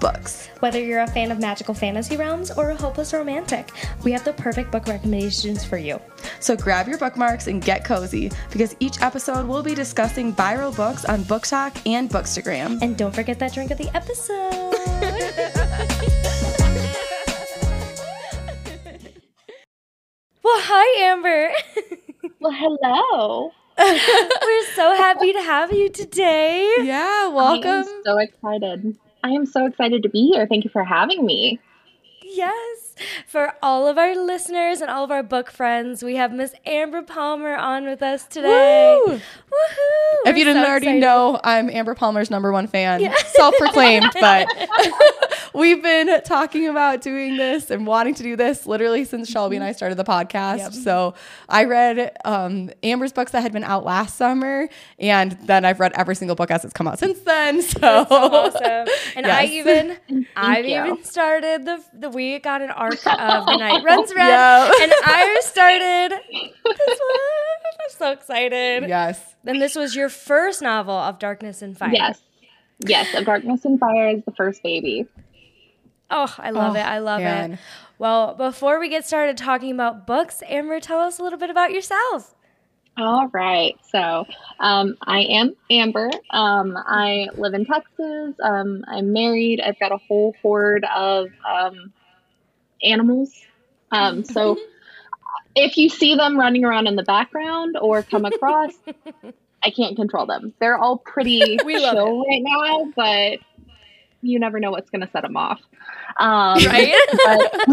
books. Whether you're a fan of magical fantasy realms or a hopeless romantic, we have the perfect book recommendations for you. So grab your bookmarks and get cozy because each episode we'll be discussing viral books on BookTok and Bookstagram. And don't forget that drink of the episode. well, hi, Amber. well, hello. We're so happy to have you today. Yeah, welcome. I'm so excited. I am so excited to be here. Thank you for having me. Yes for all of our listeners and all of our book friends, we have Miss Amber Palmer on with us today. Woo! Woohoo! If We're you didn't so already excited. know, I'm Amber Palmer's number one fan, yeah. self proclaimed, but we've been talking about doing this and wanting to do this literally since Shelby and I started the podcast. Yep. So I read um, Amber's books that had been out last summer, and then I've read every single book as it's come out since then. So, so awesome. And yes. I even, I've you. even started the the week on an arc of the night runs red, yep. and I started this one. I'm so excited. Yes. Then this was your first novel of Darkness and Fire. Yes. Yes, of Darkness and Fire is the first baby. Oh, I love oh, it. I love man. it. Well, before we get started talking about books, Amber, tell us a little bit about yourself. All right. So um, I am Amber. Um, I live in Texas. Um, I'm married. I've got a whole horde of um, animals. Um, so if you see them running around in the background or come across, I can't control them. They're all pretty we chill right now, but you never know what's going to set them off. Um, right. but,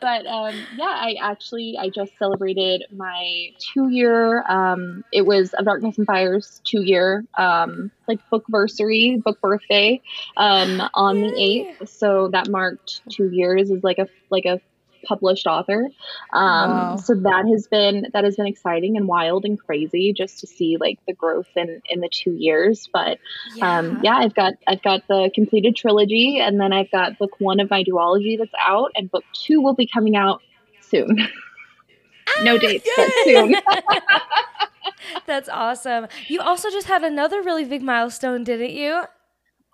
but um, yeah, I actually I just celebrated my two year. Um, it was of Darkness and Fire's two year um, like book versary, book birthday um, on the eighth. So that marked two years as like a like a published author. Um, wow. So that has been that has been exciting and wild and crazy just to see like the growth in in the two years. But yeah. Um, yeah, I've got I've got the completed trilogy, and then I've got book one of my duology that's out, and book two will be coming out soon. no ah, dates, but soon. That's awesome. You also just had another really big milestone, didn't you?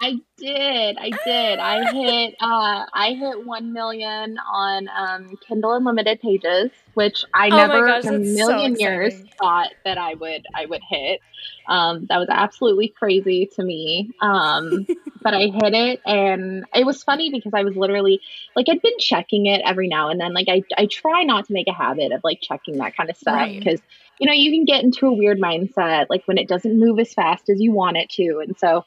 I did. I did. I hit uh I hit 1 million on um Kindle Unlimited pages, which I oh never gosh, in a million so years thought that I would I would hit. Um that was absolutely crazy to me. Um but I hit it and it was funny because I was literally like I'd been checking it every now and then. Like I I try not to make a habit of like checking that kind of stuff because right. you know, you can get into a weird mindset like when it doesn't move as fast as you want it to. And so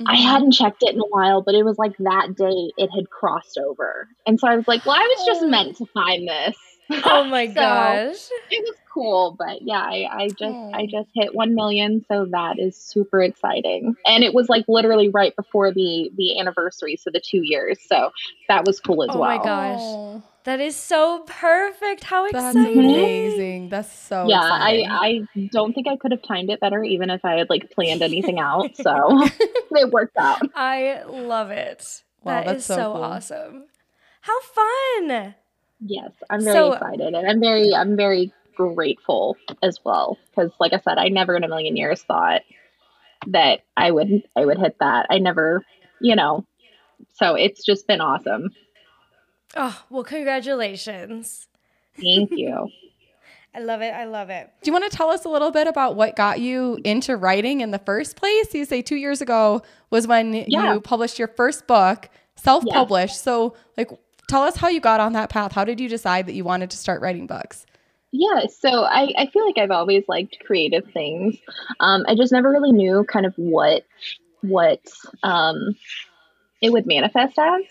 Mm-hmm. I hadn't checked it in a while, but it was like that day it had crossed over. And so I was like, well, I was just meant to find this. Oh my so gosh. It was cool, but yeah, I, I just oh. I just hit one million, so that is super exciting. And it was like literally right before the the anniversary, so the two years. So that was cool as oh well. Oh my gosh. That is so perfect. How exciting. That's amazing. That's so Yeah, exciting. I, I don't think I could have timed it better even if I had like planned anything out. So it worked out. I love it. Wow, that is so, so cool. awesome. How fun. Yes, I'm very so, excited and I'm very I'm very grateful as well because like I said, I never in a million years thought that I would I would hit that. I never, you know. So it's just been awesome. Oh, well, congratulations. Thank you. I love it. I love it. Do you want to tell us a little bit about what got you into writing in the first place? You say two years ago was when yeah. you published your first book, self published. Yeah. So, like, tell us how you got on that path. How did you decide that you wanted to start writing books? Yeah, so I, I feel like I've always liked creative things. Um, I just never really knew kind of what what um, it would manifest as.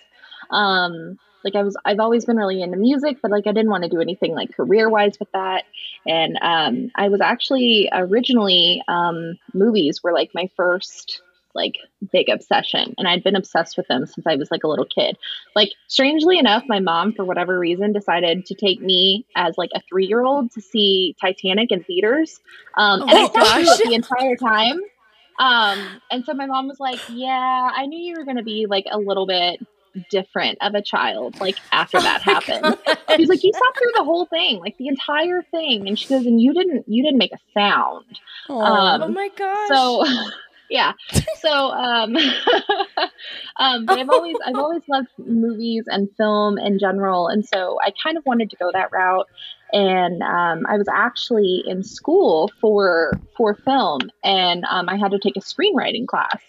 Um, like I was I've always been really into music, but like I didn't want to do anything like career wise with that. And um, I was actually originally um, movies were like my first like big obsession and I'd been obsessed with them since I was like a little kid. Like strangely enough, my mom for whatever reason decided to take me as like a 3-year-old to see Titanic in theaters. Um, and I sat through it the entire time um, and so my mom was like, "Yeah, I knew you were going to be like a little bit different of a child like after oh that happened. she's like you sat through the whole thing like the entire thing. And she goes and you didn't you didn't make a sound. Um, oh my gosh. so yeah. So um um but i've always i've always loved movies and film in general. And so i kind of wanted to go that route. And um, I was actually in school for for film, and um, I had to take a screenwriting class.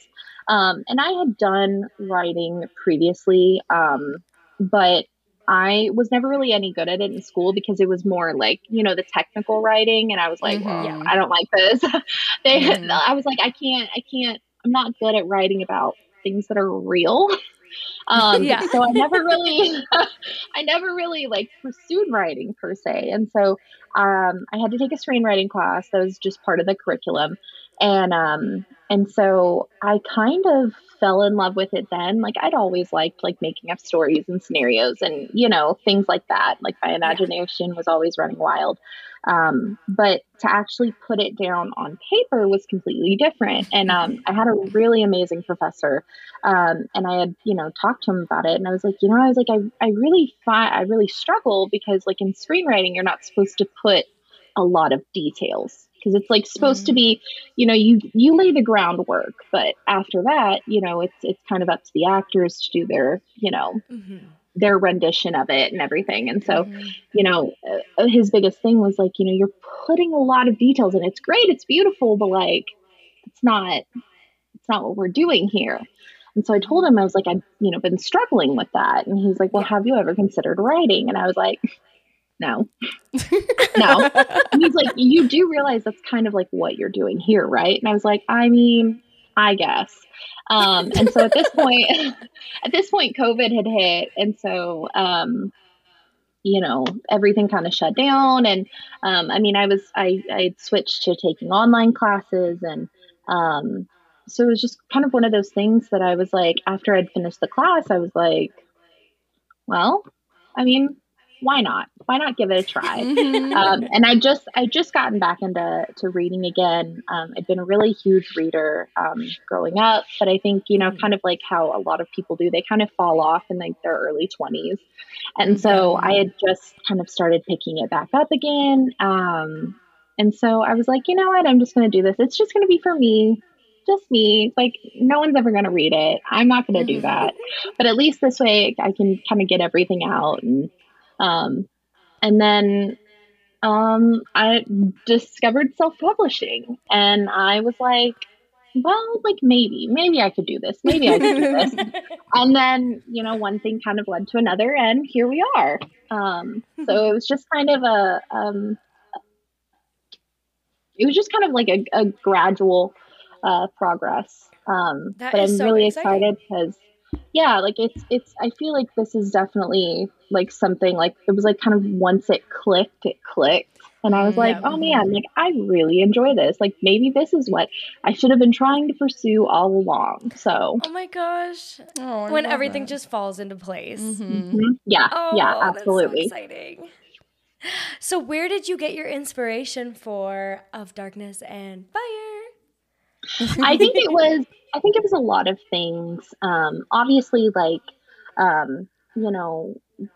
Um, and I had done writing previously, um, but I was never really any good at it in school because it was more like, you know, the technical writing. And I was like, mm-hmm. well, I don't like this. they, mm-hmm. I was like, I can't, I can't, I'm not good at writing about things that are real. Um, yeah. so I never really, I never really like pursued writing per se. And so um, I had to take a screenwriting class that was just part of the curriculum and um and so i kind of fell in love with it then. Like i'd always liked like making up stories and scenarios and you know things like that. Like my imagination was always running wild. Um, but to actually put it down on paper was completely different. And um, i had a really amazing professor um, and i had you know talked to him about it. And i was like you know i was like i, I really find i really struggle because like in screenwriting you're not supposed to put a lot of details because it's like supposed mm-hmm. to be you know you you lay the groundwork but after that you know it's it's kind of up to the actors to do their you know mm-hmm. their rendition of it and everything and so mm-hmm. you know uh, his biggest thing was like you know you're putting a lot of details and it's great it's beautiful but like it's not it's not what we're doing here and so I told him I was like I've you know been struggling with that and he's like well have you ever considered writing and I was like no, no. And he's like, you do realize that's kind of like what you're doing here, right? And I was like, I mean, I guess. Um, and so at this point, at this point, COVID had hit, and so um, you know everything kind of shut down. And um, I mean, I was I I switched to taking online classes, and um, so it was just kind of one of those things that I was like, after I'd finished the class, I was like, well, I mean, why not? Why not give it a try? Mm-hmm. um, and I just I just gotten back into to reading again. Um, I'd been a really huge reader um, growing up, but I think you know, mm-hmm. kind of like how a lot of people do, they kind of fall off in like their early twenties. And so mm-hmm. I had just kind of started picking it back up again. Um, and so I was like, you know what? I'm just going to do this. It's just going to be for me just me. Like no one's ever going to read it. I'm not going to do that. But at least this way I can kind of get everything out and um, and then um, I discovered self publishing, and I was like, well, like maybe, maybe I could do this. Maybe I could do this. and then, you know, one thing kind of led to another, and here we are. Um, so it was just kind of a, um, it was just kind of like a, a gradual uh, progress. Um, but I'm so really exciting. excited because yeah like it's it's i feel like this is definitely like something like it was like kind of once it clicked it clicked and i was like yeah. oh man like i really enjoy this like maybe this is what i should have been trying to pursue all along so oh my gosh oh, when everything that. just falls into place mm-hmm. Mm-hmm. yeah oh, yeah absolutely so exciting so where did you get your inspiration for of darkness and fire i think it was I think it was a lot of things. Um, obviously, like, um, you know,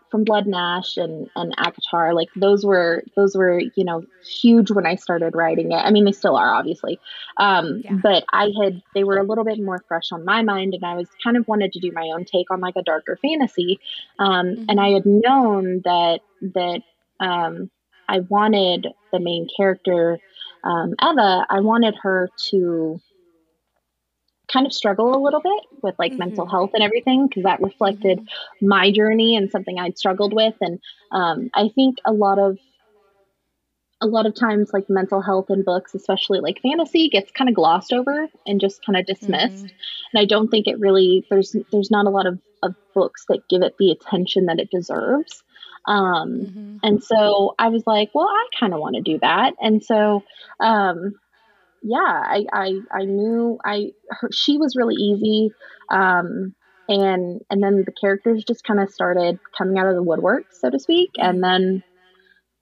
from Blood and Ash and, and ACOTAR, like those were those were you know huge when I started writing it. I mean, they still are obviously, um, yeah. but I had they were a little bit more fresh on my mind, and I was kind of wanted to do my own take on like a darker fantasy, um, mm-hmm. and I had known that that um, I wanted the main character um, Eva. I wanted her to kind of struggle a little bit with like mm-hmm. mental health and everything because that reflected mm-hmm. my journey and something I'd struggled with. And um, I think a lot of a lot of times like mental health in books especially like fantasy gets kind of glossed over and just kind of dismissed mm-hmm. and i don't think it really there's there's not a lot of, of books that give it the attention that it deserves um, mm-hmm. and so i was like well i kind of want to do that and so um, yeah, I, I, I knew I, her, she was really easy. Um, and, and then the characters just kind of started coming out of the woodwork, so to speak. And then,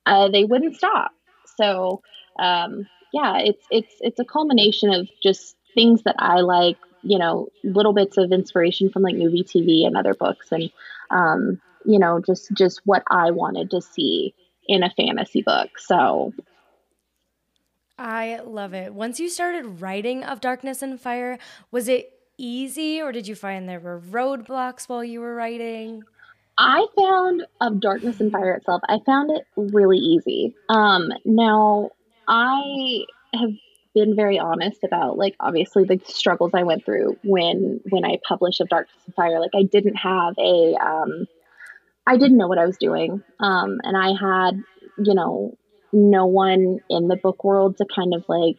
uh, they wouldn't stop. So, um, yeah, it's, it's, it's a culmination of just things that I like, you know, little bits of inspiration from like movie TV and other books and um, you know, just just what I wanted to see in a fantasy book. So I love it. Once you started writing of Darkness and Fire, was it easy or did you find there were roadblocks while you were writing? I found of Darkness and Fire itself, I found it really easy. Um, now I have been very honest about like obviously the struggles I went through when when I published of Darkness and Fire. Like I didn't have a um I didn't know what I was doing. Um and I had, you know, no one in the book world to kind of like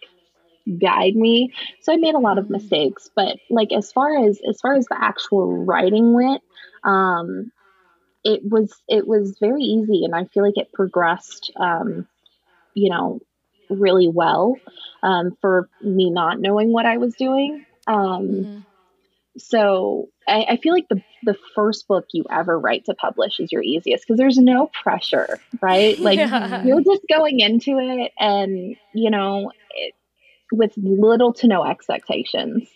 guide me. So I made a lot of mistakes, but like as far as as far as the actual writing went, um it was it was very easy and I feel like it progressed um you know really well um, for me not knowing what I was doing. Um, mm-hmm. So I, I, feel like the the first book you ever write to publish is your easiest because there's no pressure, right? Like yeah. you're just going into it, and you know, it, with little to no expectations.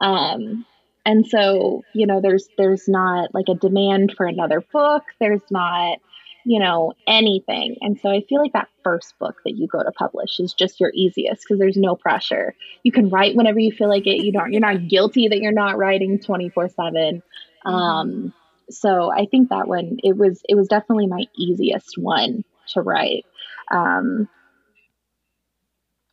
Um, and so you know, there's there's not like a demand for another book. There's not you know, anything. And so I feel like that first book that you go to publish is just your easiest because there's no pressure. You can write whenever you feel like it. You don't, you're not guilty that you're not writing 24 seven. Mm-hmm. Um, so I think that one, it was, it was definitely my easiest one to write. Um,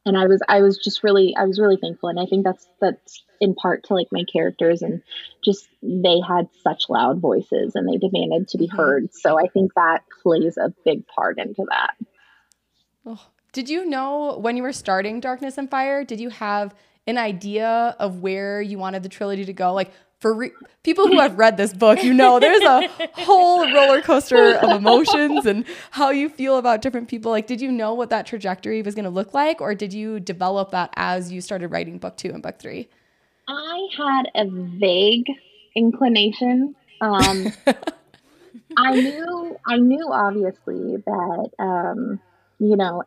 and I was I was just really I was really thankful and I think that's that's in part to like my characters and just they had such loud voices and they demanded to be mm-hmm. heard so I think that plays a big part into that. Oh. Did you know when you were starting Darkness and Fire did you have an idea of where you wanted the trilogy to go like for re- people who have read this book, you know there's a whole roller coaster of emotions and how you feel about different people. Like, did you know what that trajectory was going to look like, or did you develop that as you started writing book two and book three? I had a vague inclination. Um, I knew, I knew obviously that, um, you know,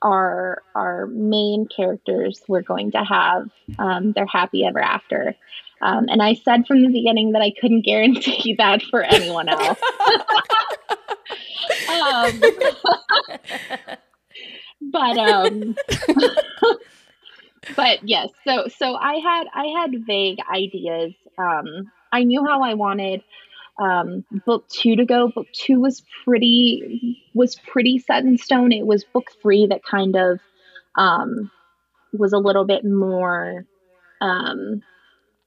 our our main characters were going to have um, their happy ever after. Um, and I said from the beginning that I couldn't guarantee that for anyone else. um, but um, but yes, so so I had I had vague ideas. Um, I knew how I wanted um, book two to go. Book two was pretty was pretty set in stone. It was book three that kind of um, was a little bit more um,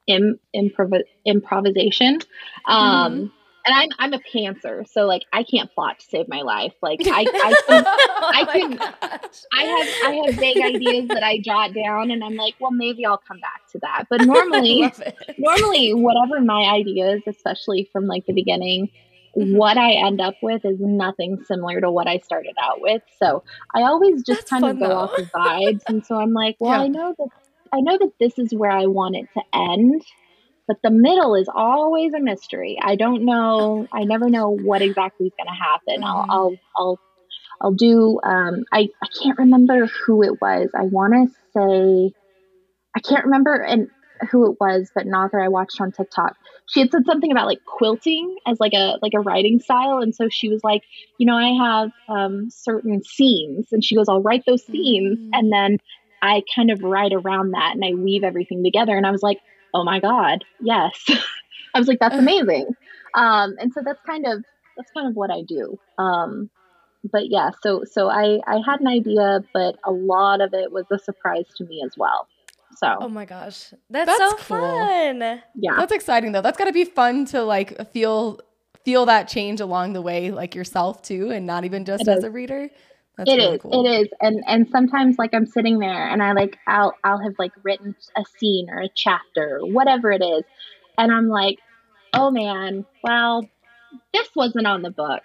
Im- improv- improvisation. Um, mm-hmm. And I'm I'm a pantser, so like I can't plot to save my life. Like I I can, oh I, can I have I have vague ideas that I jot down, and I'm like, well, maybe I'll come back to that. But normally, normally, whatever my ideas, especially from like the beginning, mm-hmm. what I end up with is nothing similar to what I started out with. So I always just That's kind of go though. off of vibes. And so I'm like, well, yeah. I know that I know that this is where I want it to end, but the middle is always a mystery. I don't know. I never know what exactly is going to happen. I'll, mm-hmm. I'll, I'll, I'll do. Um, I, I can't remember who it was. I want to say, I can't remember and who it was, but an author I watched on TikTok. She had said something about like quilting as like a like a writing style, and so she was like, you know, I have um, certain scenes, and she goes, I'll write those scenes, mm-hmm. and then I kind of ride around that and I weave everything together. And I was like, oh my God, yes. I was like, that's amazing. Um, and so that's kind of that's kind of what I do. Um, but yeah, so so I I had an idea, but a lot of it was a surprise to me as well. So oh my gosh, that's, that's so cool. fun. Yeah, that's exciting though. That's got to be fun to like feel feel that change along the way, like yourself too, and not even just it as is. a reader. That's it really is, Cool. It is. And and sometimes like I'm sitting there and I like I'll I'll have like written a scene or a chapter, or whatever it is, and I'm like, oh man, well, this wasn't on the books.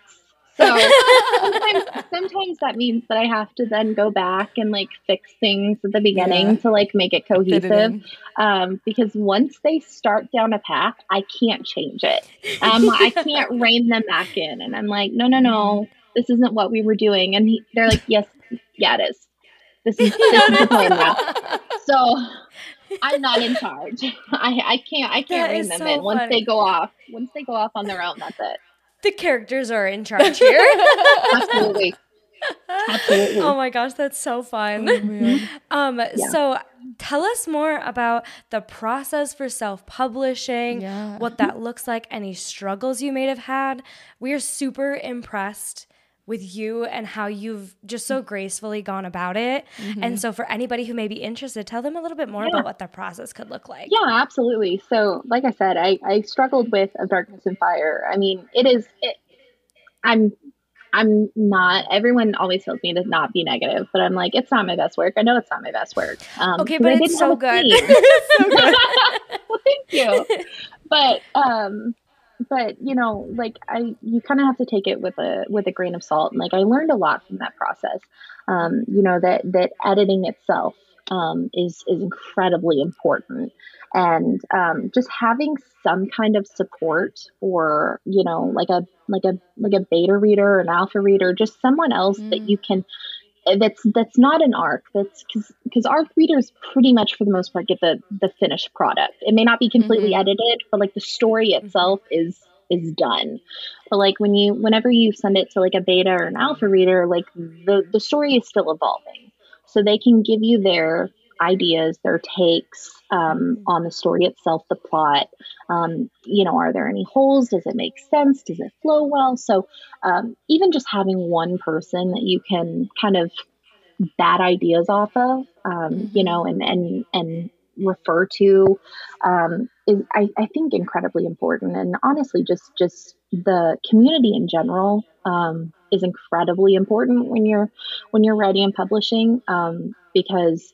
So sometimes, sometimes that means that I have to then go back and like fix things at the beginning yeah. to like make it cohesive. Um, because once they start down a path, I can't change it. Um, I can't rein them back in. And I'm like, no, no, no this isn't what we were doing. And he, they're like, yes, yeah, it is. This is, this is the plan now. So, I'm not in charge. I, I can't I can't rein them so in. Once funny. they go off, once they go off on their own, that's it. The characters are in charge here. Absolutely. Absolutely. Oh my gosh, that's so fun. Oh, um, yeah. so tell us more about the process for self-publishing, yeah. what that looks like, any struggles you may have had. We are super impressed with you and how you've just so gracefully gone about it. Mm-hmm. And so, for anybody who may be interested, tell them a little bit more yeah. about what that process could look like. Yeah, absolutely. So, like I said, I, I struggled with Of Darkness and Fire. I mean, it is, it, I'm I'm not. Everyone always tells me to not be negative, but I'm like, it's not my best work. I know it's not my best work. Um, okay, but it's so good. it's so good. well, thank you. But um, but you know, like I, you kind of have to take it with a with a grain of salt. And like I learned a lot from that process. Um, you know that that editing itself um, is is incredibly important and um, just having some kind of support or you know like a like a like a beta reader or an alpha reader just someone else mm. that you can that's that's not an arc that's because because arc readers pretty much for the most part get the the finished product it may not be completely mm-hmm. edited but like the story mm-hmm. itself mm-hmm. is is done but like when you whenever you send it to like a beta or an alpha reader like the the story is still evolving so they can give you their ideas, their takes um, mm-hmm. on the story itself, the plot. Um, you know, are there any holes? Does it make sense? Does it flow well? So, um, even just having one person that you can kind of bat ideas off of, mm-hmm. you know, and and and refer to um, is I, I think incredibly important and honestly just just the community in general um, is incredibly important when you're when you're writing and publishing um, because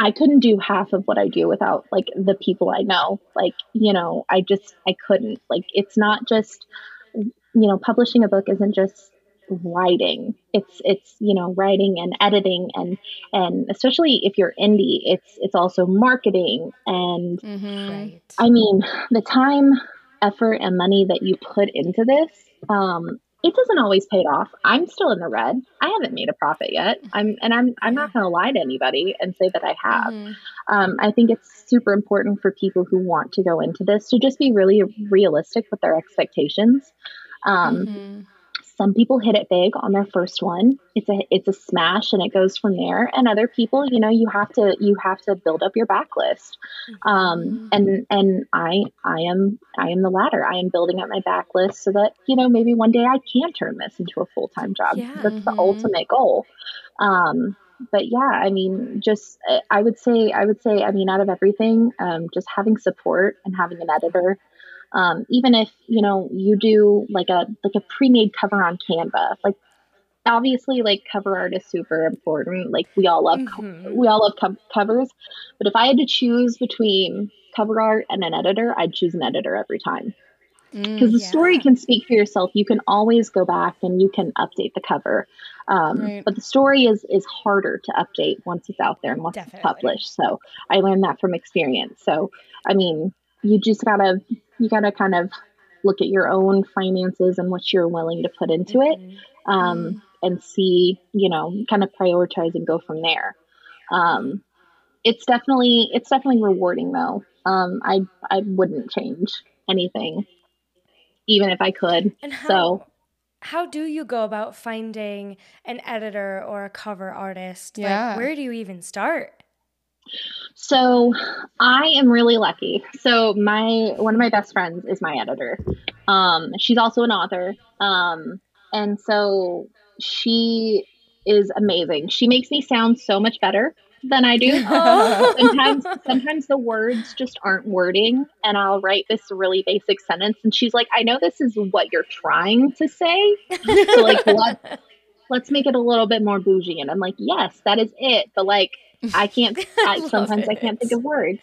I couldn't do half of what I do without like the people I know. Like, you know, I just I couldn't. Like it's not just you know, publishing a book isn't just writing. It's it's, you know, writing and editing and and especially if you're indie, it's it's also marketing and mm-hmm. right. I mean, the time, effort and money that you put into this um it doesn't always pay off. I'm still in the red. I haven't made a profit yet. I'm and I'm I'm not going to lie to anybody and say that I have. Mm-hmm. Um, I think it's super important for people who want to go into this to just be really realistic with their expectations. Um, mm-hmm some people hit it big on their first one it's a it's a smash and it goes from there and other people you know you have to you have to build up your backlist um, mm-hmm. and and i i am i am the latter i am building up my backlist so that you know maybe one day i can turn this into a full-time job yeah. that's the mm-hmm. ultimate goal um, but yeah i mean just i would say i would say i mean out of everything um, just having support and having an editor um, even if you know you do like a like a pre-made cover on Canva, like obviously like cover art is super important. Like we all love mm-hmm. we all love co- covers, but if I had to choose between cover art and an editor, I'd choose an editor every time. Because mm, the yeah. story can speak for yourself. You can always go back and you can update the cover. Um, right. But the story is is harder to update once it's out there and once Definitely. it's published. So I learned that from experience. So I mean, you just gotta you got to kind of look at your own finances and what you're willing to put into it mm-hmm. um, mm-hmm. and see you know kind of prioritize and go from there um, it's definitely it's definitely rewarding though um, i i wouldn't change anything even if i could and how, so how do you go about finding an editor or a cover artist yeah. like where do you even start so I am really lucky. So my one of my best friends is my editor. Um, she's also an author. Um, and so she is amazing. She makes me sound so much better than I do. Oh. sometimes sometimes the words just aren't wording and I'll write this really basic sentence and she's like, I know this is what you're trying to say. So like what let's make it a little bit more bougie. And I'm like, yes, that is it. But like I can't. I, sometimes it. I can't think of words.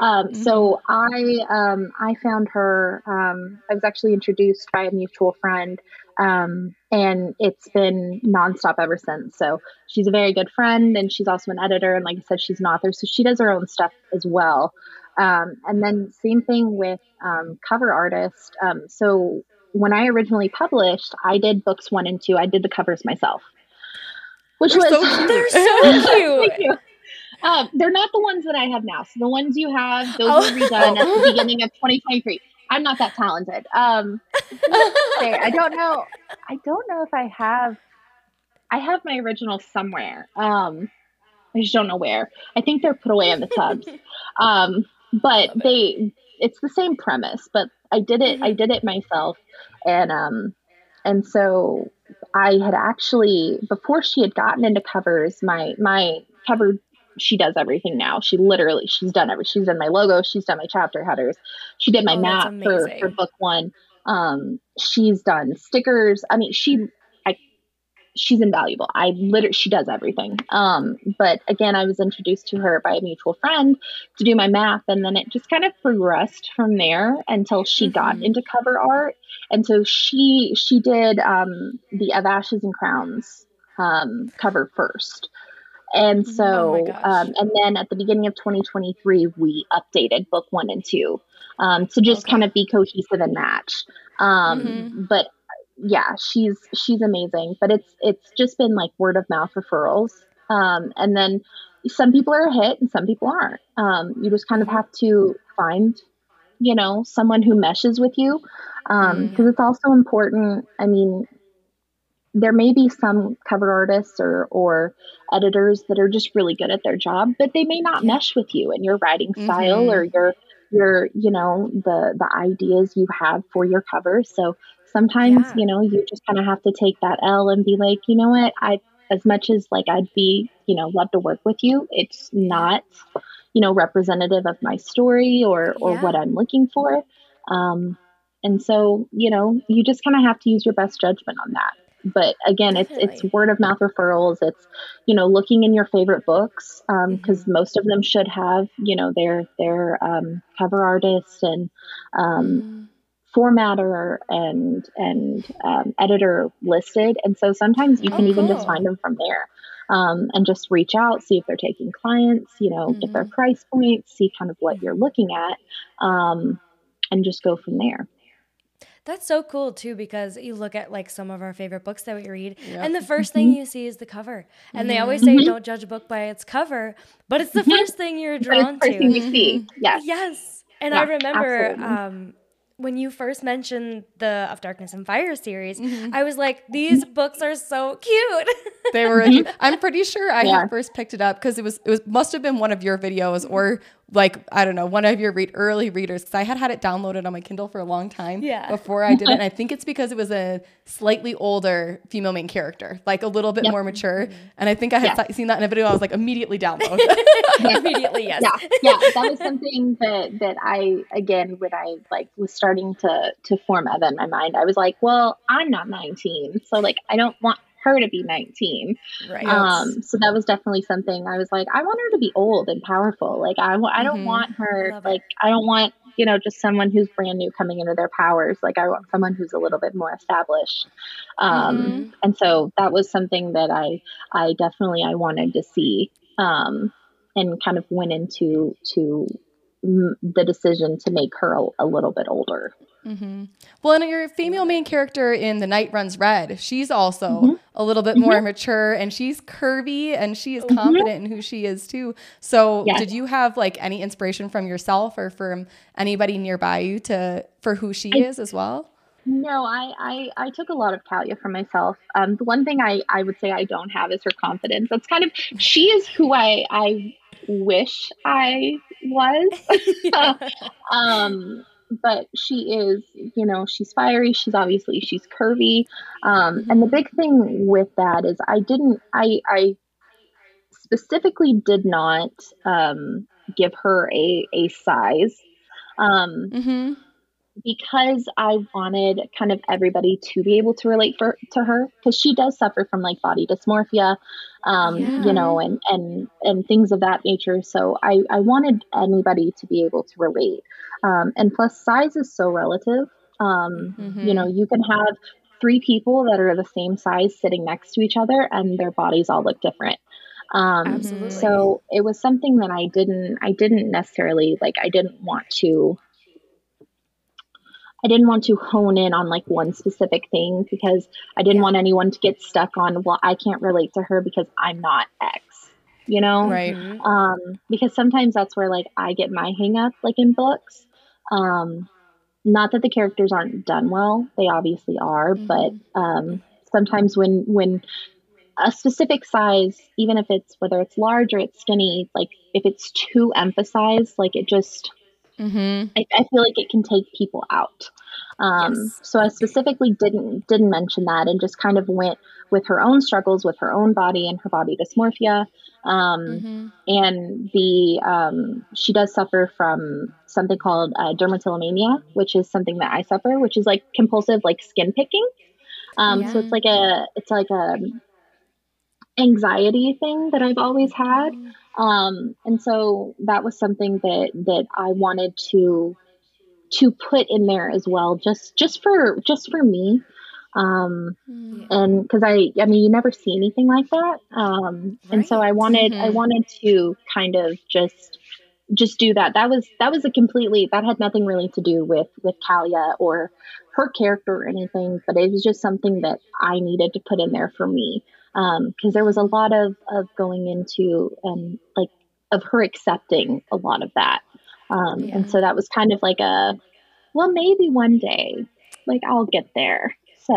Um, mm-hmm. So I um, I found her. Um, I was actually introduced by a mutual friend, um, and it's been nonstop ever since. So she's a very good friend, and she's also an editor, and like I said, she's an author. So she does her own stuff as well. Um, and then same thing with um, cover artist. so when I originally published, I did books one and two. I did the covers myself which they're was so they're so cute. Um, they're not the ones that I have now. So the ones you have, those oh. were redone at the beginning of 2023. I'm not that talented. Um, okay, I don't know. I don't know if I have. I have my original somewhere. Um, I just don't know where. I think they're put away in the tubs. Um, but they, it's the same premise. But I did it. I mm-hmm. did it myself, and um, and so I had actually before she had gotten into covers, my my cover she does everything now. She literally she's done every she's done my logo, she's done my chapter headers, she did my oh, map for for book one. Um, she's done stickers. I mean, she I she's invaluable. I literally she does everything. Um, but again, I was introduced to her by a mutual friend to do my map, and then it just kind of progressed from there until she mm-hmm. got into cover art. And so she she did um, the of ashes and crowns um, cover first. And oh so, oh um, and then at the beginning of 2023, we updated book one and two um, to just okay. kind of be cohesive and match. Um, mm-hmm. But yeah, she's she's amazing. But it's it's just been like word of mouth referrals, um, and then some people are a hit and some people aren't. Um, you just kind of have to find, you know, someone who meshes with you because um, mm. it's also important. I mean, there may be some cover artists or or editors that are just really good at their job, but they may not mesh with you and your writing style mm-hmm. or your your you know the the ideas you have for your cover. So sometimes yeah. you know you just kind of have to take that L and be like, you know what, I as much as like I'd be you know love to work with you, it's not you know representative of my story or or yeah. what I'm looking for. Um, and so you know you just kind of have to use your best judgment on that but again Definitely. it's it's word of mouth referrals it's you know looking in your favorite books because um, mm-hmm. most of them should have you know their their um, cover artist and um, mm-hmm. formatter and and um, editor listed and so sometimes you can oh, even cool. just find them from there um, and just reach out see if they're taking clients you know mm-hmm. get their mm-hmm. price points see kind of what you're looking at um, and just go from there that's so cool too because you look at like some of our favorite books that we read, yep. and the 1st thing mm-hmm. you see is the cover. And mm-hmm. they always say mm-hmm. don't judge a book by its cover, but it's the mm-hmm. first thing you're drawn to. Thing you see. Yes. Yes. And yeah, I remember um, when you first mentioned the Of Darkness and Fire series, mm-hmm. I was like, these books are so cute. they were. I'm pretty sure I yeah. had first picked it up because it was it was must have been one of your videos or like I don't know one of your read early readers because I had had it downloaded on my Kindle for a long time yeah. before I did it. And I think it's because it was a slightly older female main character, like a little bit yep. more mature. And I think I had yeah. seen that in a video. I was like immediately download. immediately, yes. Yeah, yeah. That was something that that I again when I like was starting to to form Eva in my mind. I was like, well, I'm not 19, so like I don't want her to be 19. Right. Um, so that was definitely something I was like, I want her to be old and powerful. Like I, I don't mm-hmm. want her, like, I don't want, you know, just someone who's brand new coming into their powers. Like I want someone who's a little bit more established. Um, mm-hmm. and so that was something that I, I definitely, I wanted to see, um, and kind of went into, to the decision to make her a, a little bit older. Mm-hmm. Well, and your female main character in The Night Runs Red, she's also mm-hmm. a little bit more mm-hmm. mature and she's curvy and she is mm-hmm. confident in who she is too. So, yes. did you have like any inspiration from yourself or from anybody nearby you to for who she I, is as well? No, I, I, I took a lot of Talia from myself. Um, the one thing I, I would say I don't have is her confidence. That's kind of she is who I I wish I was. um, but she is, you know, she's fiery. She's obviously she's curvy, um, and the big thing with that is I didn't, I, I specifically did not um, give her a a size. Um, mm-hmm because I wanted kind of everybody to be able to relate for to her because she does suffer from like body dysmorphia, um, yeah. you know, and and and things of that nature. So I I wanted anybody to be able to relate, um, and plus size is so relative. Um, mm-hmm. You know, you can have three people that are the same size sitting next to each other, and their bodies all look different. Um. So it was something that I didn't I didn't necessarily like. I didn't want to I didn't want to hone in on like one specific thing because I didn't want anyone to get stuck on, well, I can't relate to her because I'm not X. you know? Right. Mm-hmm. Um, because sometimes that's where like I get my hang up, like in books. Um, not that the characters aren't done well, they obviously are, Mhm. but um, sometimes when when a specific size, even if it's whether it's large or it's skinny, like if it's too emphasized, like it just Mm-hmm. I, I feel like it can take people out. Um, Yes. So I specifically didn't didn't mention that, and just kind of went with her own struggles with her own body and her body dysmorphia. Um, Mm-hmm. and the um, she does suffer from something called uh, dermatillomania, which is something that I suffer, which is like compulsive like skin picking. Um, So it's like a it's like a anxiety thing that I've always had. Um, and so that was something that that I wanted to to put in there as well, just just for just for me. Um, Mm-hmm. and because I, I mean, you never see anything like that. Um, and so I wanted, I Mhm. wanted to kind of just, just do that. That was, that was a completely, that had nothing really to do with, with Kalia or her character or anything, but it was just something that I needed to put in there for me. Um, cause there was a lot of, of going into and like, of her accepting a lot of that. Um, Yeah. and so that was kind of like a, well, maybe one day, like I'll get there. So,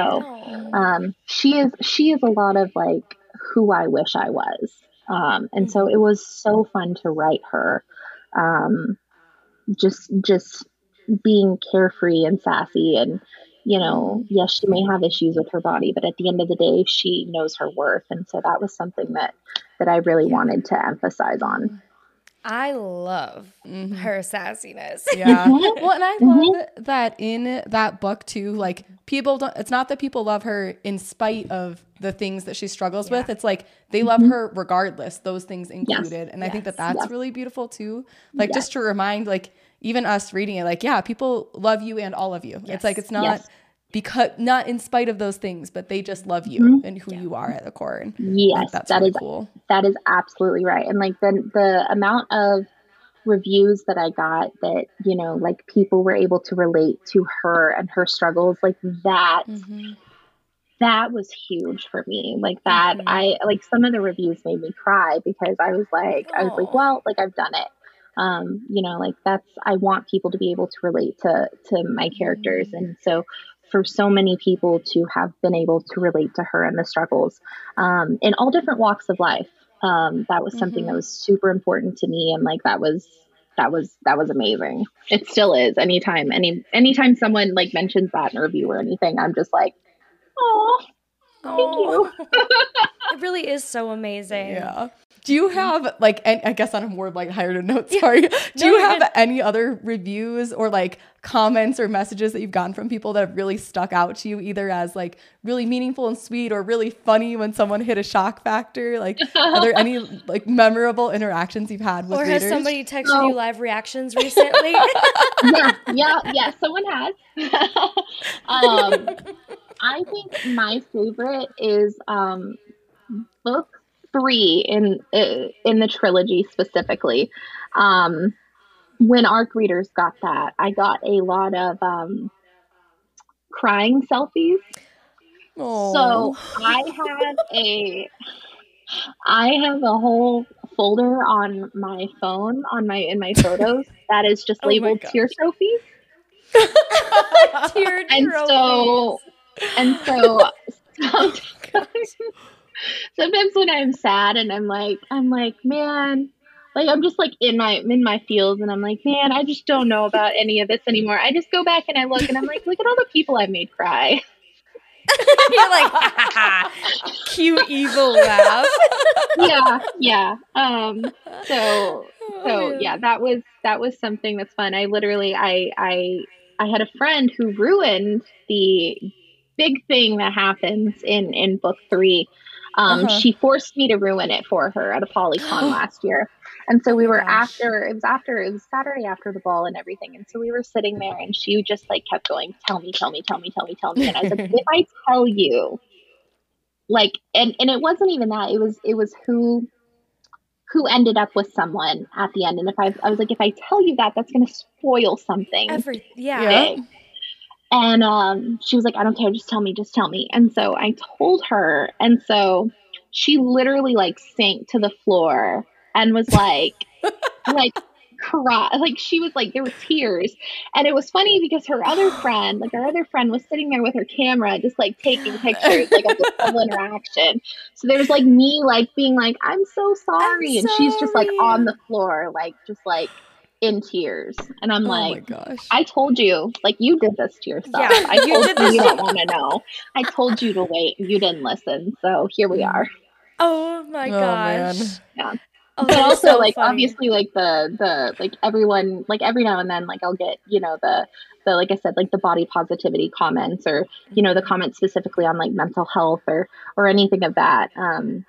um, she is she is a lot of like who I wish I was. Um, and so it was so fun to write her. Um, just just being carefree and sassy and you know, yes, she may have issues with her body, but at the end of the day, she knows her worth. And so that was something that that I really wanted to emphasize on. I love Mhm. her sassiness. Yeah. Well, and I Mhm. love that in that book too, like people don't it's not that people love her in spite of the things that she struggles with. It's like they love her regardless, those things included. And I think that that's Yes. really beautiful too. Like Yes. just to remind like even us reading it, like, yeah, people love you and all of you. Yes. It's like it's not Yes. because not in spite of those things, but they just love you Mhm. and who you are at the core. And Yes, that's that really is cool. That is absolutely right. And like the the amount of reviews that I got that, you know, like people were able to relate to her and her struggles, like that Mhm. that was huge for me. Like that Mhm. I like some of the reviews made me cry because I was like I was like, well, like I've done it. Um, you know, like that's I want people to be able to relate to to my characters. And so for so many people to have been able to relate to her and the struggles um, in all different walks of life um, that was something that Mhm. was super important to me. And like that was that was that was amazing. It still is. Anytime any anytime someone like mentions that in a review or anything i'm just like oh thank you it really is so amazing. Yeah. Do you have like an, I guess on a more like higher note, sorry. Do No, you have good. any other reviews or like comments or messages that you've gotten from people that have really stuck out to you either as like really meaningful and sweet or really funny when someone hit a shock factor? Like are there any like memorable interactions you've had with Or readers? has somebody texted Oh. you live reactions recently? yeah yeah yeah someone has um i think my favorite is um book three in uh, in the trilogy specifically um when arc readers got that i got a lot of um crying selfies Aw. So I have a I have a whole folder on my phone on my in my photos that is just Oh labeled gosh. tear trophies. Tear And so and so sometimes, sometimes when I'm sad and I'm like I'm like, man, like I'm just like in my in my feels and I'm like, man, I just don't know about any of this anymore. I just go back and I look and I'm like, look at all the people I've made cry. You're like, cute evil laugh. yeah, yeah. Um so Oh, so yeah that was that was something that's fun i literally i i i had a friend who ruined the big thing that happens in in book three um Uh-huh. she forced me to ruin it for her at ApollyCon last year and so we Oh were gosh. after it was after it was saturday after the ball and everything and so we were sitting there and she just like kept going tell me tell me tell me tell me tell me and i was like if i tell you like and and it wasn't even that it was it was who who ended up with someone at the end and if i i was like if i tell you that that's going to spoil something Every yeah. Yeah. big. And um she was like i don't care just tell me just tell me and so i told her and so she literally like sank to the floor and was like, like cry. Like she was like, there were tears. And it was funny because her other friend, like our other friend was sitting there with her camera, just like taking pictures, like of the whole interaction. So there was like me like being like, I'm so sorry. I'm and she's just like on the floor, like just like in tears. And I'm oh like, I told you, like you did this to yourself. Yeah, I told you, you, you don't want to know. I told you to wait. You didn't listen. So here we are. Oh my oh, gosh. Man. Yeah. Oh, but also so like funny. obviously like the the like everyone like every now and then like I'll get you know the the like I said like the body positivity comments or you know the mm-hmm. comments specifically on like mental health or or anything of that um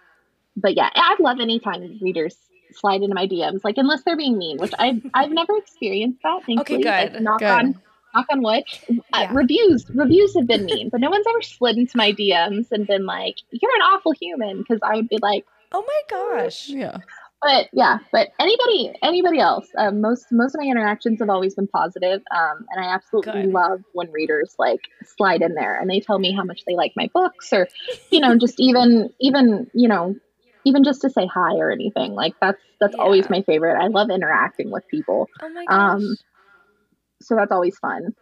but yeah I love anytime readers slide into my DMs like unless they're being mean which I've I've never experienced that thankfully okay, good. Like, knock good. on knock on wood uh, reviews reviews have been mean but no one's ever slid into my DMs and been like you're an awful human because I would be like oh my gosh yeah but yeah, but anybody, anybody else, um, most most of my interactions have always been positive, um, and I absolutely Good. love when readers like slide in there and they tell me how much they like my books, or you know, just even even you know, even just to say hi or anything. Like that's that's yeah. always my favorite. I love interacting with people. Oh my um, gosh. Um, so that's always fun.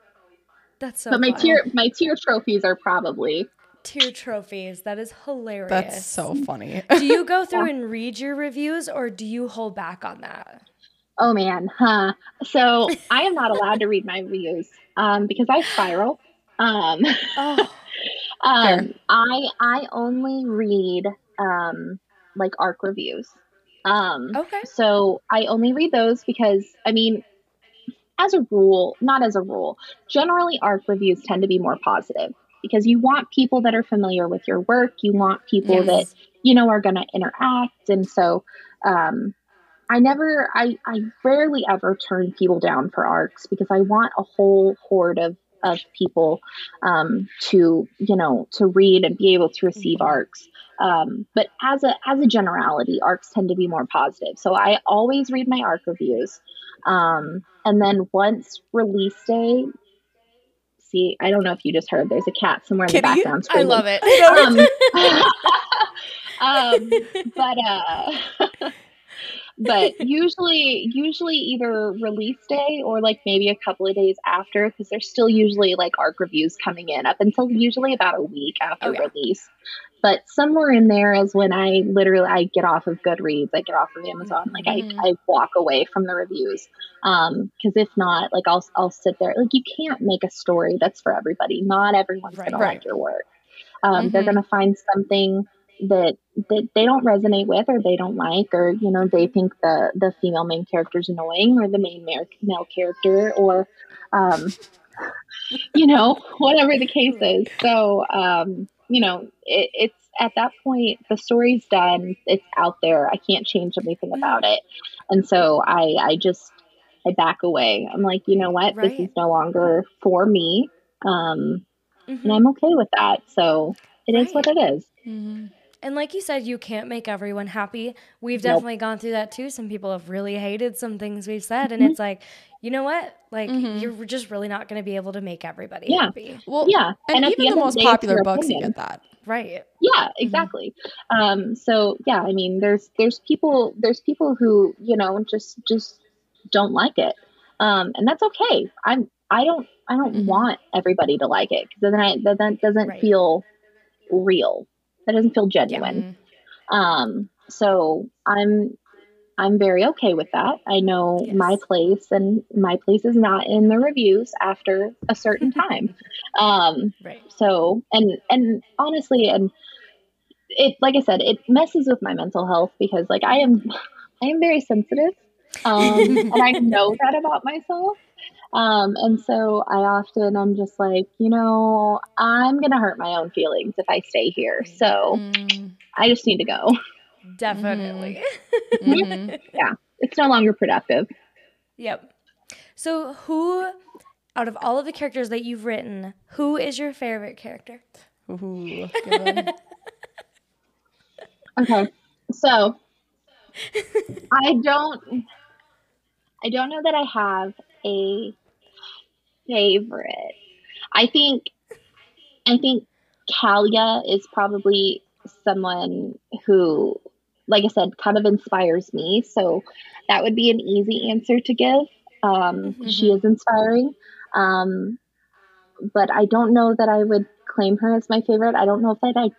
That's so. But my fun. tear my tear trophies are probably tear trophies. That is hilarious. That's so funny. do you go through and read your reviews or do you hold back on that? Oh man, huh? So I am not allowed to read my reviews um, because I spiral. Um, oh, um, I I only read um, like ARC reviews. Um, okay. So I only read those because I mean, as a rule, not as a rule, generally ARC reviews tend to be more positive because you want people that are familiar with your work. You want people yes. that, you know, are going to interact. And so, um, I never, I, I rarely ever turn people down for arcs because I want a whole horde of, of people um, to, you know, to read and be able to receive mm-hmm. arcs. Um, but as a as a generality, arcs tend to be more positive. So I always read my arc reviews. Um, and then once release day see. I don't know if you just heard. There's a cat somewhere in Kitty? the background. Screaming. I love it. um, um, but uh, but usually, usually either release day or like maybe a couple of days after, because there's still usually like arc reviews coming in up until usually about a week after oh, yeah. release. But somewhere in there is when I literally I get off of Goodreads, I get off of Amazon, like mm-hmm. I, I walk away from the reviews. Um, because if not, like I'll I'll sit there. Like you can't make a story that's for everybody. Not everyone's right, gonna right. like your work. Um, mm-hmm. they're gonna find something that that they don't resonate with or they don't like or you know they think the the female main character is annoying or the main male, male character or um you know whatever the case is so um you know, it, it's at that point the story's done. It's out there. I can't change anything about it, and so I I just I back away. I'm like, you know what, right. this is no longer for me, um, mm-hmm. and I'm okay with that. So it right. is what it is. Mm-hmm. And like you said, you can't make everyone happy. We've definitely nope. gone through that too. Some people have really hated some things we've said, and mm-hmm. it's like, you know what? Like mm-hmm. you're just really not going to be able to make everybody yeah. happy. Well, yeah, and, and even the, the most popular books opinion. get that. Right. Yeah, mm-hmm. exactly. Mm-hmm. Um, so yeah, I mean, there's there's people there's people who you know just just don't like it, um, and that's okay. I'm I don't I don't mm-hmm. want everybody to like it because then I that, that doesn't right. feel real. That doesn't feel genuine. Yeah. Um, so I'm I'm very okay with that. I know yes. my place, and my place is not in the reviews after a certain time. um, right. So, and and honestly, and it, like I said, it messes with my mental health because, like, I am, I am very sensitive, um, and I know that about myself. Um, and so I often I'm just like, you know, I'm gonna hurt my own feelings if I stay here. So mm. I just need to go. Definitely. Mm-hmm. mm-hmm. yeah, it's no longer productive. Yep. So who out of all of the characters that you've written, who is your favorite character? Ooh, okay. So I don't I don't know that I have a favorite. I think I think Kalia is probably someone who, like I said, kind of inspires me. So that would be an easy answer to give. Um, mm-hmm. She is inspiring. Um, but I don't know that I would claim her as my favorite. I don't know if that I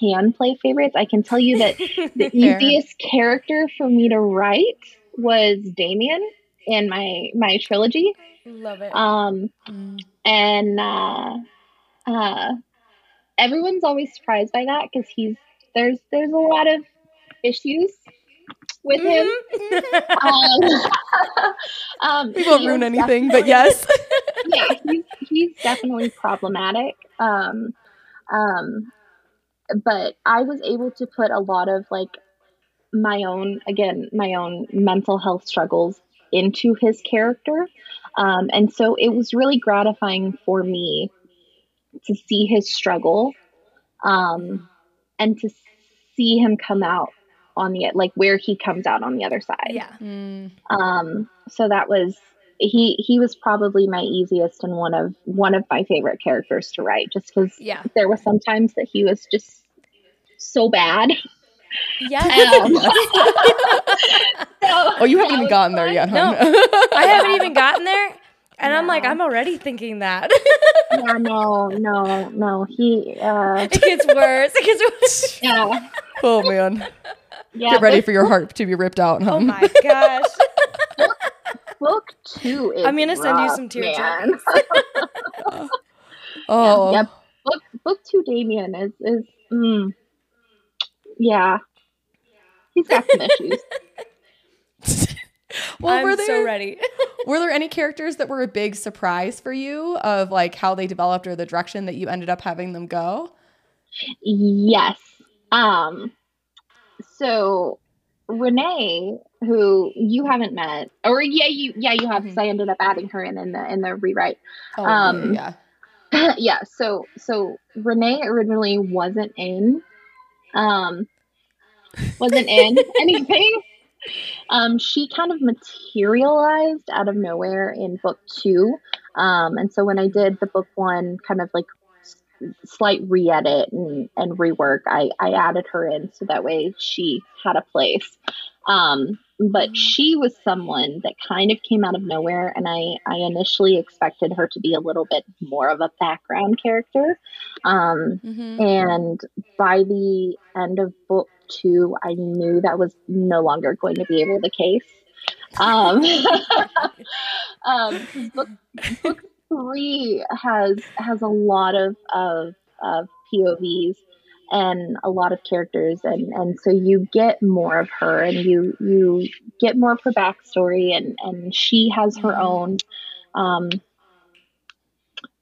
can play favorites. I can tell you that the easiest character for me to write was Damien in my my trilogy. Love it. Um, mm. and uh, uh, everyone's always surprised by that because he's there's there's a lot of issues with him. Mm-hmm. um, um, we won't ruin anything, but yes. yeah, he's, he's definitely problematic. Um, um, but I was able to put a lot of like my own, again, my own mental health struggles into his character. Um, and so it was really gratifying for me to see his struggle um, and to see him come out on the like where he comes out on the other side. Yeah. Mm. Um so that was he he was probably my easiest and one of one of my favorite characters to write just cuz yeah. there were sometimes that he was just so bad. Yeah. Um, so, oh, you haven't even gotten there yet, huh? No, I haven't even gotten there. And I'm like, I'm already thinking that. yeah, no, no, no. He uh It gets worse. It gets worse. Yeah. Oh man. Yeah, Get ready for your heart to be ripped out. Huh? Oh my gosh. book, book two I'm gonna send you some tear oh. Yeah, yeah, Book book two Damien is is mm, yeah. He's got some issues. well, I'm were there, so ready. were there any characters that were a big surprise for you of like how they developed or the direction that you ended up having them go? Yes. Um so Renee, who you haven't met, or yeah, you yeah you have because mm-hmm. I ended up adding her in in the in the rewrite. Oh, um, yeah. yeah. So so Renee originally wasn't in, um, wasn't in anything. Um, she kind of materialized out of nowhere in book two. Um, and so when I did the book one kind of like slight re-edit and, and rework I, I added her in so that way she had a place um, but she was someone that kind of came out of nowhere and I, I initially expected her to be a little bit more of a background character. Um, mm-hmm. and by the end of book two i knew that was no longer going to be able the case. Um, um, book, book three has has a lot of of, of POVs and a lot of characters and and so you get more of her and you you get more of her backstory and and she has her mm-hmm. own um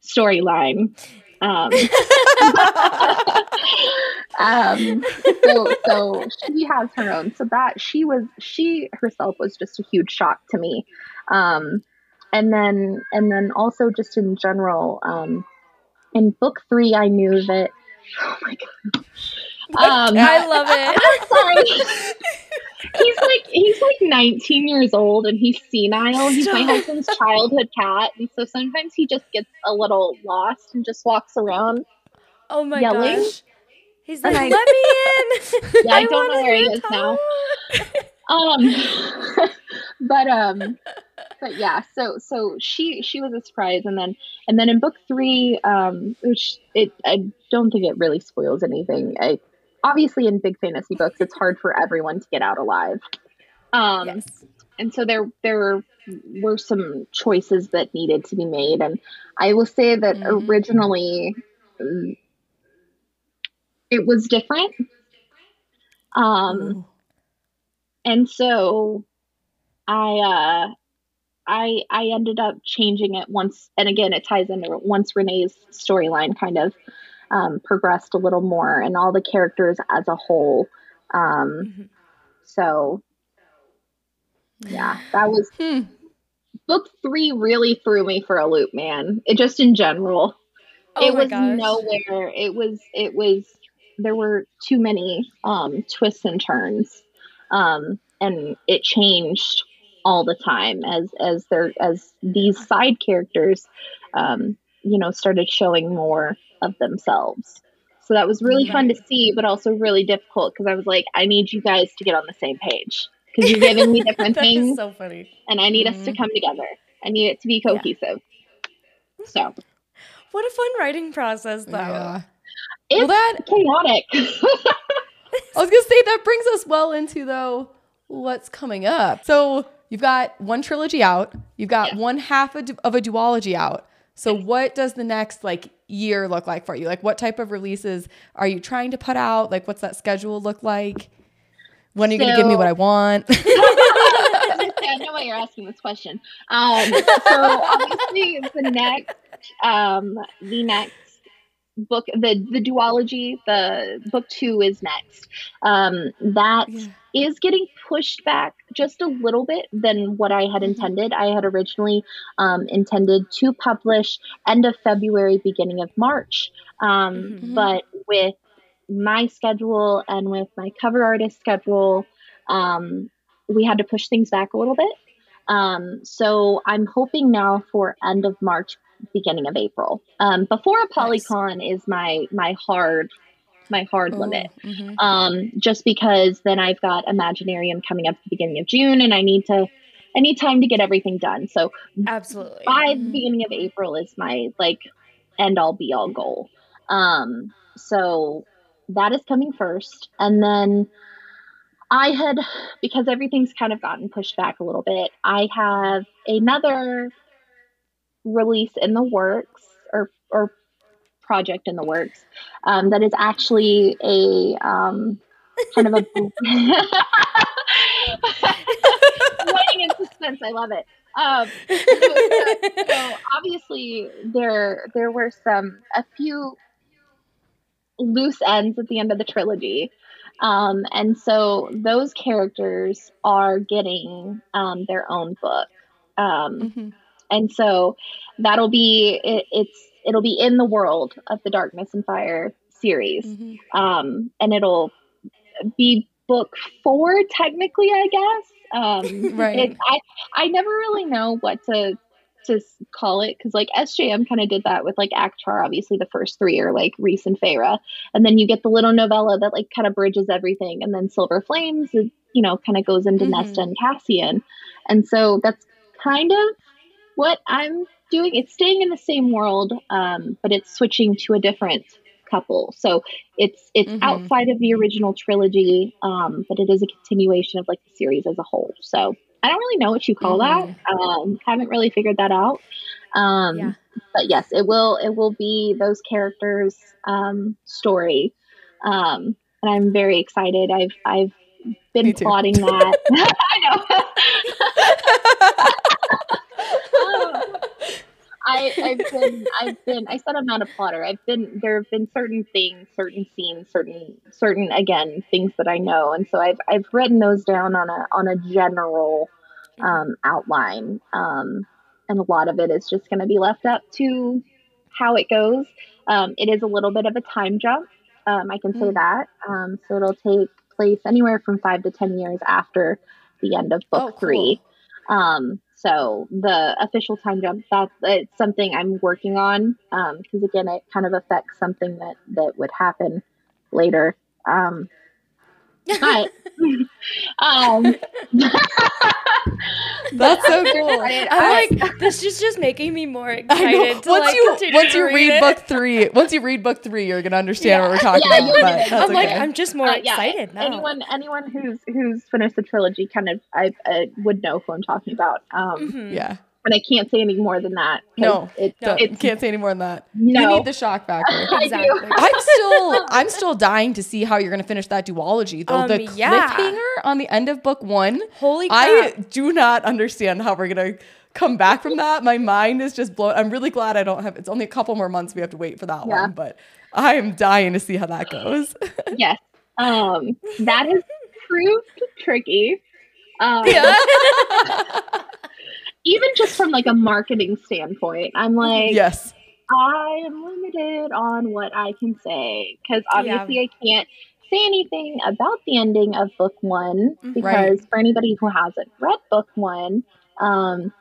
storyline. Um, um so so she has her own. So that she was she herself was just a huge shock to me. Um and then and then also just in general um in book three i knew that oh my god um, I love it. sorry. he's like he's like 19 years old and he's senile. He's my husband's childhood cat, and so sometimes he just gets a little lost and just walks around. Oh my yelling. gosh! He's like, "Let me in." Yeah, I, I don't know where he is now. Um, but um, but yeah, so so she she was a surprise, and then and then in book three, um, which it I don't think it really spoils anything. I obviously in big fantasy books, it's hard for everyone to get out alive. Um, yes. and so there there were some choices that needed to be made, and I will say that mm-hmm. originally it was different. Um, Ooh. And so I uh I I ended up changing it once, and again, it ties into once Renee's storyline kind of um, progressed a little more, and all the characters as a whole. Um, mm-hmm. So, yeah, that was hmm. book three. Really threw me for a loop, man. It just in general, oh it was gosh. nowhere. It was it was there were too many um, twists and turns, um, and it changed all the time as as there as these side characters um, you know started showing more of themselves So that was really fun to see, but also really difficult because I was like, I need you guys to get on the same page because you're giving me different things. so funny. And I need mm-hmm. us to mm-hmm. come together. I need it to be cohesive. Yeah. So, what a fun writing process, though. Yeah. It's well, that chaotic. I was gonna say that brings us well into though what's coming up. So you've got one trilogy out, you've got yeah. one half of, of a duology out. So what does the next like year look like for you? Like what type of releases are you trying to put out? Like what's that schedule look like? When are you so, going to give me what I want? I know why you're asking this question. Um, so obviously the next, um, the next book, the the duology, the book two is next. Um, that yeah is getting pushed back just a little bit than what I had mm-hmm. intended. I had originally um, intended to publish end of February, beginning of March. Um, mm-hmm. But with my schedule and with my cover artist schedule, um, we had to push things back a little bit. Um, so I'm hoping now for end of March, beginning of April. Um, before ApollyCon nice. is my my hard my hard oh, limit. Mm-hmm. Um, just because then I've got Imaginarium coming up at the beginning of June, and I need to I need time to get everything done. So absolutely by the mm-hmm. beginning of April is my like end all be all goal. Um, so that is coming first, and then I had because everything's kind of gotten pushed back a little bit. I have another release in the works or or project in the works um, that is actually a um, kind of a waiting in suspense. I love it. Um, so, so, obviously there there were some a few loose ends at the end of the trilogy. Um, and so those characters are getting um, their own book. Um, mm-hmm. And so that'll be, it, it's it'll be in the world of the Darkness and Fire series, mm-hmm. um, and it'll be book four technically, I guess. Um, right. It, I I never really know what to to call it because like SJM kind of did that with like ACOTAR. Obviously, the first three are like Rhys and Feyre, and then you get the little novella that like kind of bridges everything, and then Silver Flames, you know, kind of goes into mm-hmm. Nesta and Cassian, and so that's kind of what I'm doing it's staying in the same world um, but it's switching to a different couple. So it's it's mm-hmm. outside of the original trilogy um, but it is a continuation of like the series as a whole. So i don't really know what you call mm-hmm. that um, haven't really figured that out. Um, yeah. but yes it will it will be those characters um, story. Um, and i'm very excited. I've i've been plotting that. I know I, I've been, I've been, I said I'm not a plotter. I've been, there have been certain things, certain scenes, certain, certain, again, things that I know. And so I've, I've written those down on a, on a general um, outline. Um, and a lot of it is just going to be left up to how it goes. Um, it is a little bit of a time jump. Um, I can say mm. that. Um, so it'll take place anywhere from five to 10 years after the end of book oh, cool. three. Um, so the official time jump, that's it's something I'm working on because um, again, it kind of affects something that that would happen later. Um, but um, that's so cool. I'm like, this is just making me more excited. once like you once you read, read book three, once you read book three, you're gonna understand yeah. what we're talking yeah, about. I'm okay. like, I'm just more uh, yeah, excited now. Anyone anyone who's who's finished the trilogy kind of I, I would know who I'm talking about. Um, mm-hmm. Yeah and I can't say any more than that. No, it, no. It, can't say any more than that. No. You need the shock factor. exactly. I'm still, I'm still dying to see how you're going to finish that duology. Though um, the yeah. cliffhanger on the end of book one, holy, crap. I do not understand how we're going to come back from that. My mind is just blown. I'm really glad I don't have. It's only a couple more months we have to wait for that yeah. one, but I am dying to see how that goes. yes, um, that has proved tricky. Um, yeah even just from like a marketing standpoint, I'm like, yes, I am limited on what I can say because obviously yeah. I can't say anything about the ending of book one mm-hmm. because right. for anybody who hasn't read book one, um,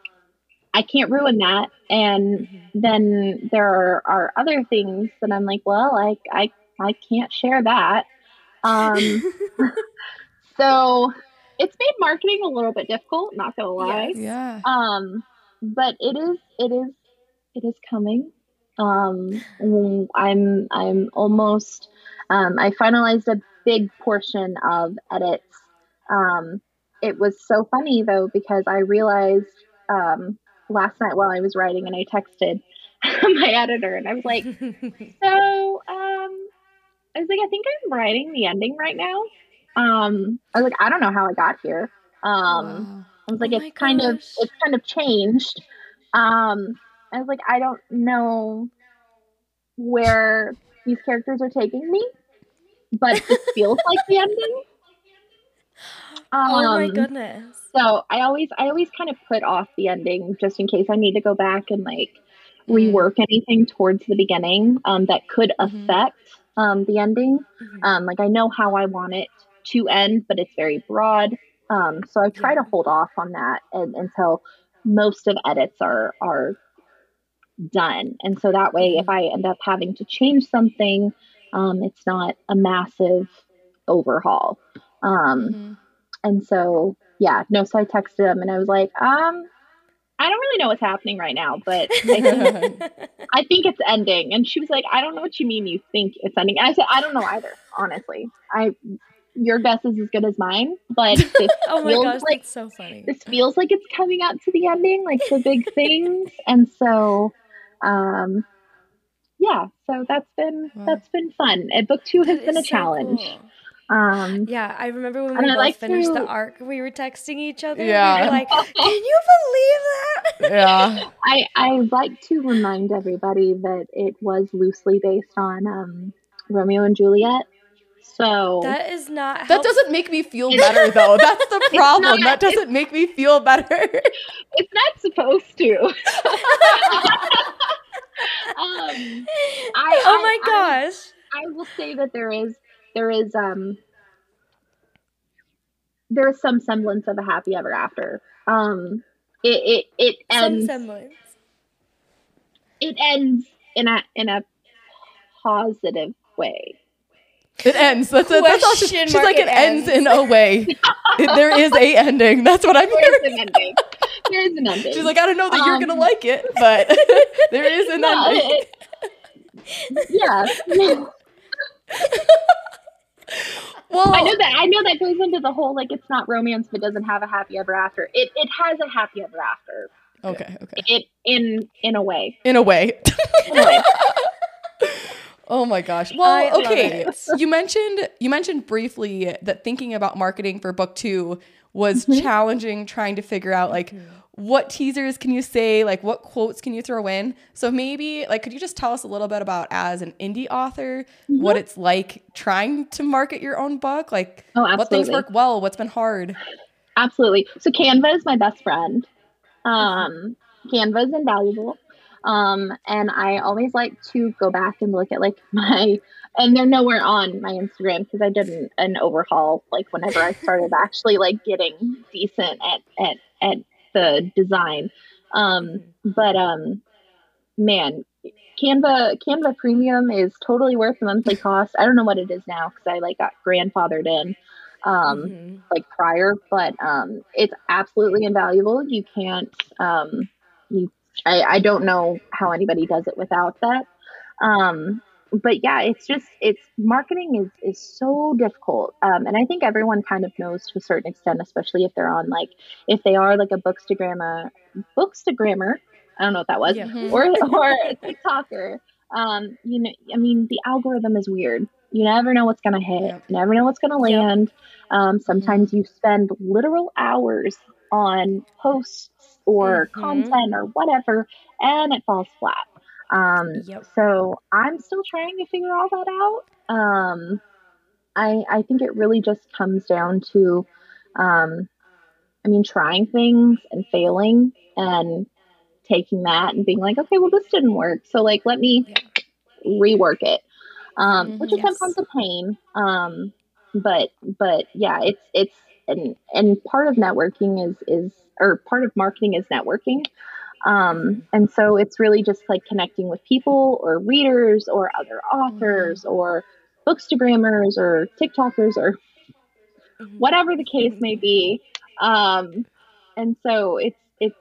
I can't ruin that. And mm-hmm. then there are, are, other things that I'm like, well, I, I I can't share that. Um, so it's made marketing a little bit difficult, not gonna lie. Yes. Yeah. Um, but it is, it is, it is coming. Um, I'm, I'm almost, um, I finalized a big portion of edits. Um, it was so funny though, because I realized, um, last night while I was writing and I texted my editor and I was like, so, um, I was like, I think I'm writing the ending right now. Um, I was like, I don't know how I got here. Um, wow. I was like, oh it's kind of, it's kind of changed. Um, I was like, I don't know where these characters are taking me, but it feels like the ending. Um, oh my um, goodness. So I always, I always kind of put off the ending just in case I need to go back and like mm. rework anything towards the beginning um, that could mm-hmm. affect um, the ending. Mm-hmm. Um, like I know how I want it to end, but it's very broad. Um, so I try to hold off on that and, until most of edits are are done. And so that way, if mm-hmm. I end up having to change something, um, it's not a massive overhaul. Um, mm-hmm. And so, yeah, no, so I texted him and I was like, um, I don't really know what's happening right now, but I think, I think it's ending. And she was like, I don't know what you mean you think it's ending. And I said, I don't know either, honestly. I your guess is as good as mine, but this oh my gosh, like, that's so funny. This feels like it's coming up to the ending, like the big things. And so um yeah, so that's been wow. that's been fun. And book two has that been a so challenge. Cool. Um, yeah, I remember when we both like finished to... the arc, we were texting each other. Yeah, we were like, "Can you believe that?" Yeah, I I like to remind everybody that it was loosely based on um, Romeo and Juliet. So that is not. That doesn't make me feel better, though. That's the problem. Not, that doesn't make me feel better. It's not supposed to. um, I, oh my I, gosh! I, I will say that there is there is um there is some semblance of a happy ever after. Um, it it it ends. Some semblance. It ends in a in a positive way. It ends. That's, a, that's all she's, she's like. It, ends. ends. in a way. it, there is a ending. That's what I'm hearing. There is an ending. There is an ending. She's like, I don't know that um, you're gonna like it, but there is an ending. It, yeah. well, I know that I know that goes into the whole like it's not romance but doesn't have a happy ever after. It it has a happy ever after. Okay, okay. It in in a way. In a way. in a way. Oh my gosh. Well, okay. you mentioned you mentioned briefly that thinking about marketing for book 2 was mm-hmm. challenging trying to figure out like mm-hmm what teasers can you say? Like, what quotes can you throw in? So maybe, like, could you just tell us a little bit about as an indie author, mm-hmm. what it's like trying to market your own book? Like, oh, what things work well? What's been hard? Absolutely. So Canva is my best friend. Um, Canva is invaluable. Um, and I always like to go back and look at like my, and they're nowhere on my Instagram because I did an, an overhaul like whenever I started actually like getting decent at at at the design. Um, but um, man, Canva Canva Premium is totally worth the monthly cost. I don't know what it is now because I like got grandfathered in um mm-hmm. like prior, but um it's absolutely invaluable. You can't um you I, I don't know how anybody does it without that. Um but yeah, it's just it's marketing is is so difficult, um, and I think everyone kind of knows to a certain extent, especially if they're on like if they are like a bookstagrammer, bookstagrammer. I don't know what that was, yeah. or or a TikToker. Um, you know, I mean, the algorithm is weird. You never know what's gonna hit. Yep. You never know what's gonna land. Yep. Um, sometimes mm-hmm. you spend literal hours on posts or mm-hmm. content or whatever, and it falls flat. Um, yep. So I'm still trying to figure all that out. Um, I I think it really just comes down to, um, I mean, trying things and failing and taking that and being like, okay, well, this didn't work, so like let me rework it, um, mm-hmm, which is yes. sometimes a pain. Um, but but yeah, it's it's and and part of networking is is or part of marketing is networking. Um, and so it's really just like connecting with people or readers or other authors mm-hmm. or bookstagrammers or TikTokers or mm-hmm. whatever the case may be. Um, and so it's it's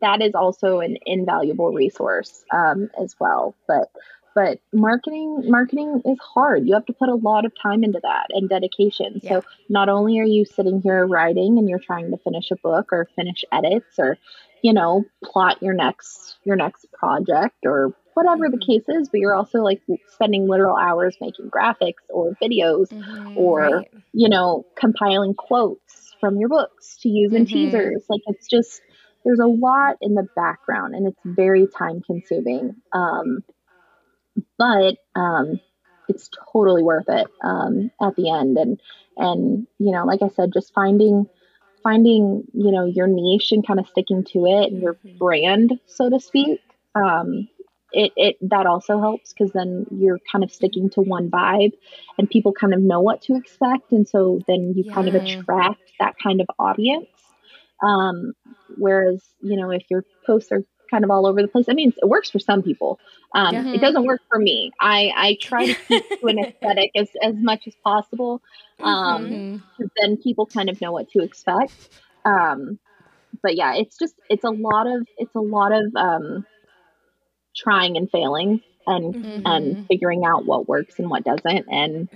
that is also an invaluable resource um, as well. But but marketing marketing is hard you have to put a lot of time into that and dedication yeah. so not only are you sitting here writing and you're trying to finish a book or finish edits or you know plot your next your next project or whatever the mm-hmm. case is but you're also like spending literal hours making graphics or videos mm-hmm, or right. you know compiling quotes from your books to use in mm-hmm. teasers like it's just there's a lot in the background and it's very time consuming um, but um, it's totally worth it um, at the end. And and you know, like I said, just finding finding you know your niche and kind of sticking to it and your mm-hmm. brand, so to speak. Um, it, it that also helps because then you're kind of sticking to one vibe and people kind of know what to expect and so then you yeah. kind of attract that kind of audience um, whereas you know if your posts are kind of all over the place. I mean, it works for some people. Um, mm-hmm. It doesn't work for me. I, I try to keep to an aesthetic as, as much as possible. Um, mm-hmm. then people kind of know what to expect. Um, but yeah, it's just, it's a lot of, it's a lot of, um, trying and failing and, mm-hmm. and figuring out what works and what doesn't. And,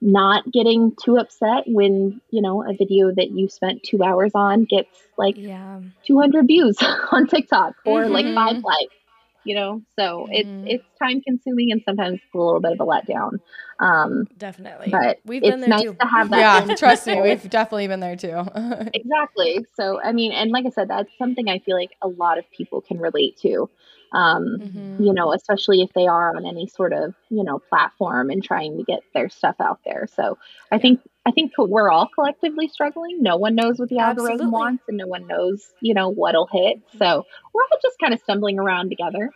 not getting too upset when you know a video that you spent two hours on gets like yeah. 200 views on tiktok or mm-hmm. like five likes you know so mm-hmm. it's it's time consuming and sometimes a little bit of a letdown um definitely but we've been there nice too. to have that yeah trust me we've definitely been there too exactly so i mean and like i said that's something i feel like a lot of people can relate to um, mm-hmm. you know, especially if they are on any sort of, you know, platform and trying to get their stuff out there. So I yeah. think I think we're all collectively struggling. No one knows what the algorithm wants and no one knows, you know, what'll hit. So we're all just kind of stumbling around together.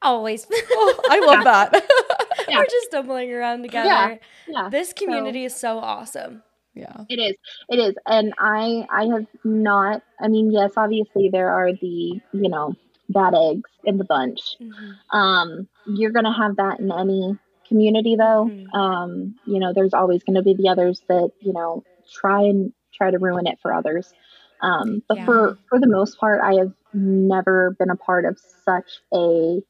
Always. oh, I love that. yeah. We're just stumbling around together. Yeah. yeah. This community so, is so awesome. Yeah. It is. It is. And I I have not I mean, yes, obviously there are the, you know, bad eggs in the bunch. Mm-hmm. Um, you're going to have that in any community, though. Mm-hmm. Um, you know, there's always going to be the others that you know try and try to ruin it for others. Um, but yeah. for for the most part, I have never been a part of such a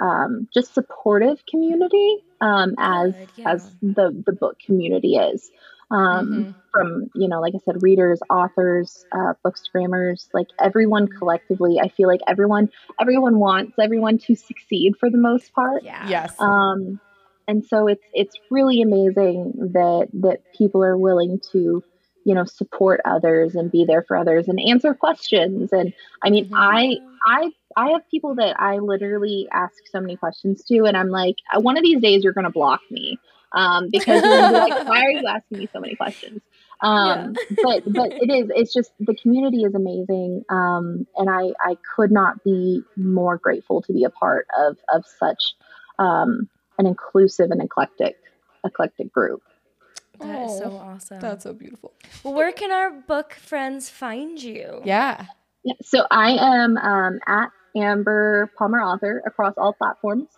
um, just supportive community um, as yeah. as the the book community is um, mm-hmm. from you know like i said readers authors uh, bookstagrammers like everyone collectively. I feel like everyone everyone wants everyone to succeed for the most part. Yeah. Yes. Um and so it's it's really amazing that that people are willing to you know support others and be there for others and answer questions. And i mean mm-hmm. i i i have people that i literally ask so many questions to and i'm like one of these days you're going to block me um, because you're like, why are you asking me so many questions? Um, yeah. but but it is it's just the community is amazing, um, and I I could not be more grateful to be a part of of such um, an inclusive and eclectic eclectic group. That is so awesome. That's so beautiful. Well, where can our book friends find you? Yeah. yeah so I am um, at Amber Palmer Author across all platforms.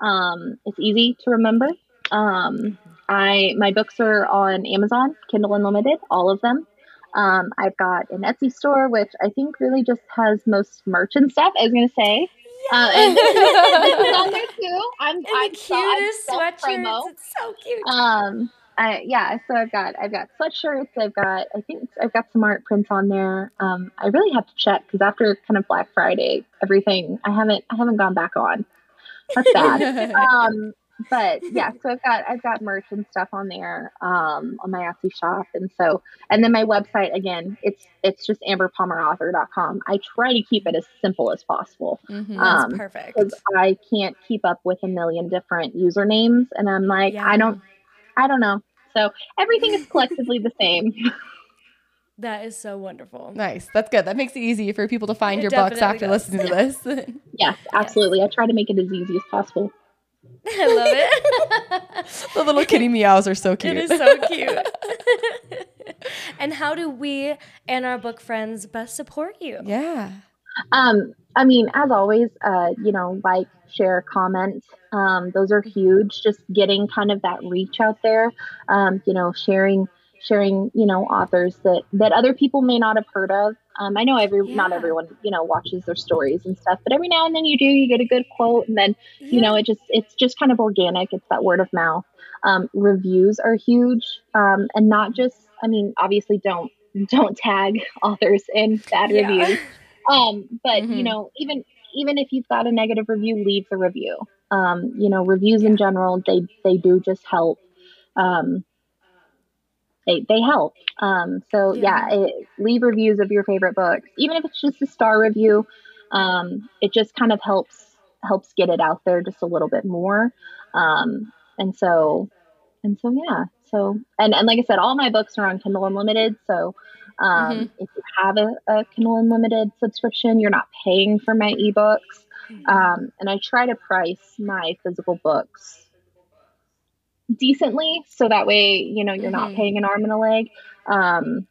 Um, it's easy to remember. Um, I my books are on Amazon, Kindle Unlimited, all of them. Um, I've got an Etsy store, which I think really just has most merch and stuff. I was gonna say. Uh, and this is on there too. I'm, and I'm the cutest so, sweatshirts. It's so cute. Um, I, yeah, so I've got I've got sweatshirts. I've got I think I've got some art prints on there. Um, I really have to check because after kind of Black Friday, everything I haven't I haven't gone back on. That's bad. um, but yeah, so I've got I've got merch and stuff on there um, on my Etsy shop, and so and then my website again, it's it's just amberpalmerauthor.com. I try to keep it as simple as possible. Mm-hmm, um, perfect because I can't keep up with a million different usernames, and I'm like yeah. I don't I don't know. So everything is collectively the same. That is so wonderful. Nice. That's good. That makes it easy for people to find it your books after does. listening to this. yes, absolutely. Yes. I try to make it as easy as possible. I love it. the little kitty meows are so cute. It is so cute. and how do we and our book friends best support you? Yeah. Um, I mean, as always, uh, you know, like, share, comment. Um, those are huge. Just getting kind of that reach out there. Um, you know, sharing sharing you know authors that that other people may not have heard of um, i know every yeah. not everyone you know watches their stories and stuff but every now and then you do you get a good quote and then yeah. you know it just it's just kind of organic it's that word of mouth um, reviews are huge um, and not just i mean obviously don't don't tag authors in bad yeah. reviews um, but mm-hmm. you know even even if you've got a negative review leave the review um, you know reviews in general they they do just help um, they they help. Um, so yeah, it, leave reviews of your favorite books, even if it's just a star review. Um, it just kind of helps helps get it out there just a little bit more. Um, and so and so yeah. So and and like I said, all my books are on Kindle Unlimited. So um, mm-hmm. if you have a, a, Kindle Unlimited subscription, you're not paying for my ebooks. Mm-hmm. Um, and I try to price my physical books decently so that way you know you're mm-hmm. not paying an arm and a leg. Um,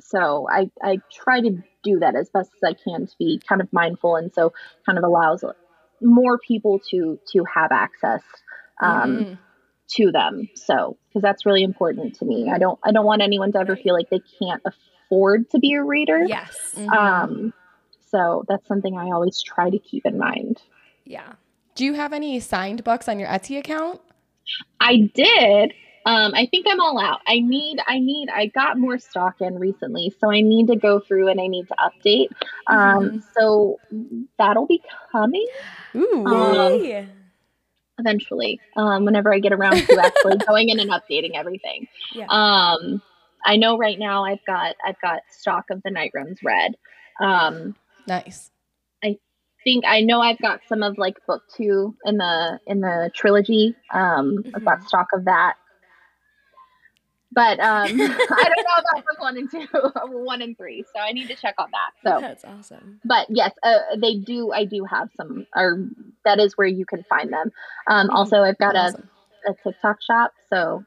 so I, I try to do that as best as i can to be kind of mindful and so kind of allows more people to to have access um, mm-hmm. to them. So because that's really important to me. I don't i don't want anyone to ever feel like they can't afford to be a reader. Yes. Mm-hmm. um so that's something i always try to keep in mind. Yeah. Do you have any signed books on your etsy account I did. Um, I think I'm all out. I need, I need, I got more stock in recently, so I need to go through and I need to update. Um, mm-hmm. so that'll be coming. Ooh, um, eventually, um, whenever I get around to actually going in and updating everything. Yeah. Um, I know right now I've got, I've got stock of the Night Runs Red. Um, nice think I know I've got some of like book two in the in the trilogy. Um, mm-hmm. I've got stock of that. But um, I don't know about book one and two, one and three. So I need to check on that. So that's awesome. But yes, uh, they do. I do have some, or that is where you can find them. Um, mm-hmm. Also, I've got awesome. a, a TikTok shop, so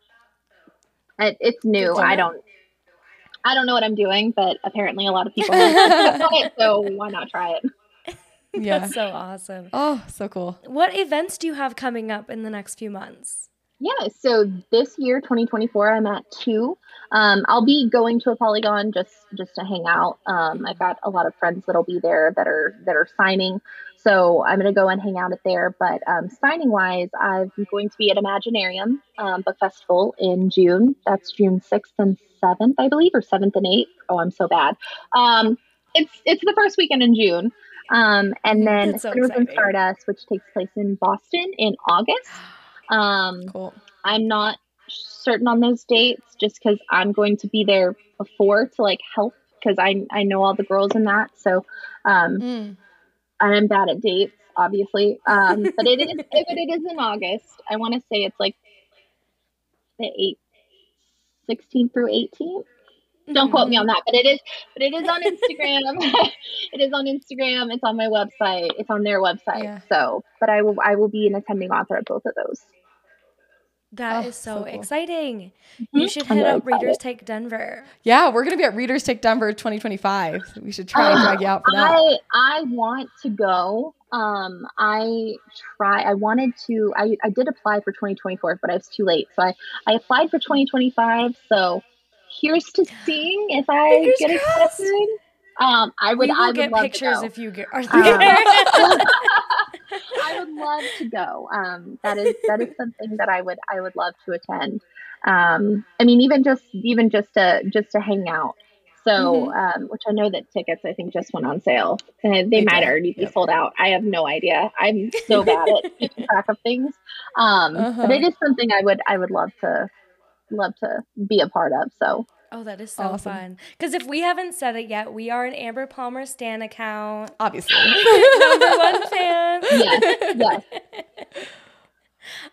it, it's new. I don't. I don't know what I'm doing, but apparently a lot of people have it, so why not try it? Yeah. That's so awesome. Oh, so cool. What events do you have coming up in the next few months? Yeah, so this year, 2024, I'm at two. Um, I'll be going to ApollyCon just just to hang out. Um, I've got a lot of friends that'll be there that are that are signing, so I'm gonna go and hang out at there. But um, signing wise, I'm going to be at Imaginarium um, Book Festival in June. That's June 6th and 7th, I believe, or 7th and 8th. Oh, I'm so bad. Um, it's it's the first weekend in June. Um, and then so and Stardust, which takes place in Boston in August. Um, cool. I'm not certain on those dates just because I'm going to be there before to like help because I I know all the girls in that. So um, mm. I'm bad at dates, obviously. Um, but it is but it is in August. I want to say it's like the 8th, 16th through 18th. Don't quote me on that, but it is, but it is on Instagram. it is on Instagram. It's on my website. It's on their website. Yeah. So, but I will, I will be an attending author at both of those. That oh, is so, so cool. exciting. Mm-hmm. You should hit up Readers Take Denver. Yeah, we're gonna be at Readers Take Denver 2025. We should try and drag you out for that. I I want to go. Um, I try. I wanted to. I I did apply for 2024, but I was too late. So I I applied for 2025. So here's to seeing if I Fingers get accepted. Um, I would. I would get pictures if you get. Are um, I would love to go. Um, that is that is something that I would I would love to attend. Um, I mean, even just even just to just to hang out. So, mm-hmm. um, which I know that tickets I think just went on sale. Uh, they, they might did. already be yep. sold out. I have no idea. I'm so bad at keeping track of things. Um, uh-huh. But it is something I would I would love to love to be a part of. So Oh, that is so awesome. fun. Because if we haven't said it yet, we are an Amber Palmer Stan account. Obviously. Number one fan. Yes. yes.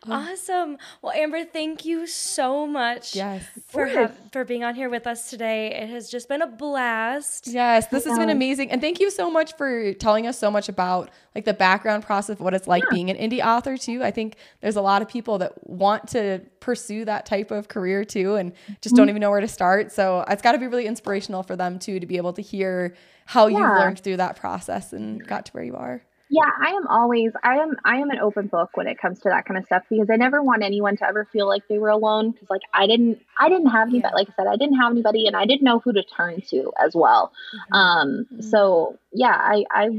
Awesome. Well, Amber, thank you so much yes. for ha- for being on here with us today. It has just been a blast. Yes, this has been amazing. And thank you so much for telling us so much about like the background process of what it's like yeah. being an indie author too. I think there's a lot of people that want to pursue that type of career too and just mm-hmm. don't even know where to start. So it's got to be really inspirational for them too to be able to hear how yeah. you've learned through that process and got to where you are. Yeah, I am always I am I am an open book when it comes to that kind of stuff because I never want anyone to ever feel like they were alone because like I didn't I didn't have anybody yeah. like I said I didn't have anybody and I didn't know who to turn to as well. Mm-hmm. Um mm-hmm. so yeah, I I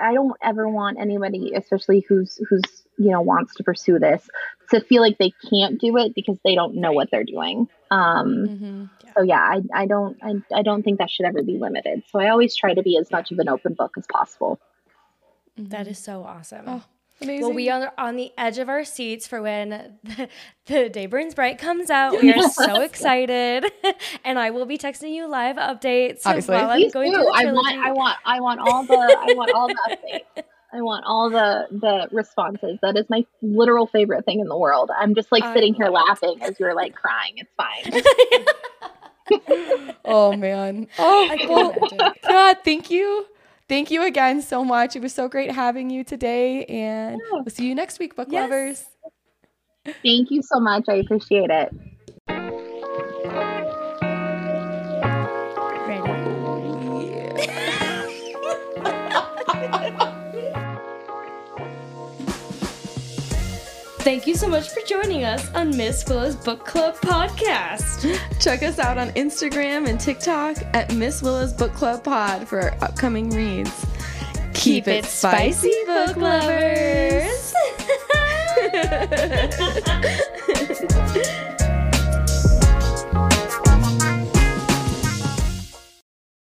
I don't ever want anybody especially who's who's you know wants to pursue this to feel like they can't do it because they don't know what they're doing. Um mm-hmm. yeah. so yeah, I I don't I, I don't think that should ever be limited. So I always try to be as much of an open book as possible. Mm-hmm. That is so awesome. Oh, amazing. Well, we are on the edge of our seats for when the, the Day Burns Bright comes out. We are so excited, and I will be texting you live updates Obviously. while I'm going through the I want, I want, I want all the, I want all the updates. I want all the the responses. That is my literal favorite thing in the world. I'm just like sitting here laughing as you're like crying. It's fine. oh man. Oh, well, God, thank you thank you again so much. It was so great having you today, and we'll see you next week, book yes. lovers. Thank you so much. I appreciate it. Thank you so much for joining us on Miss Willa's Book Club podcast. Check us out on Instagram and TikTok at Miss Willa's Book Club Pod for our upcoming reads. Keep, Keep it, spicy, spicy, book lovers.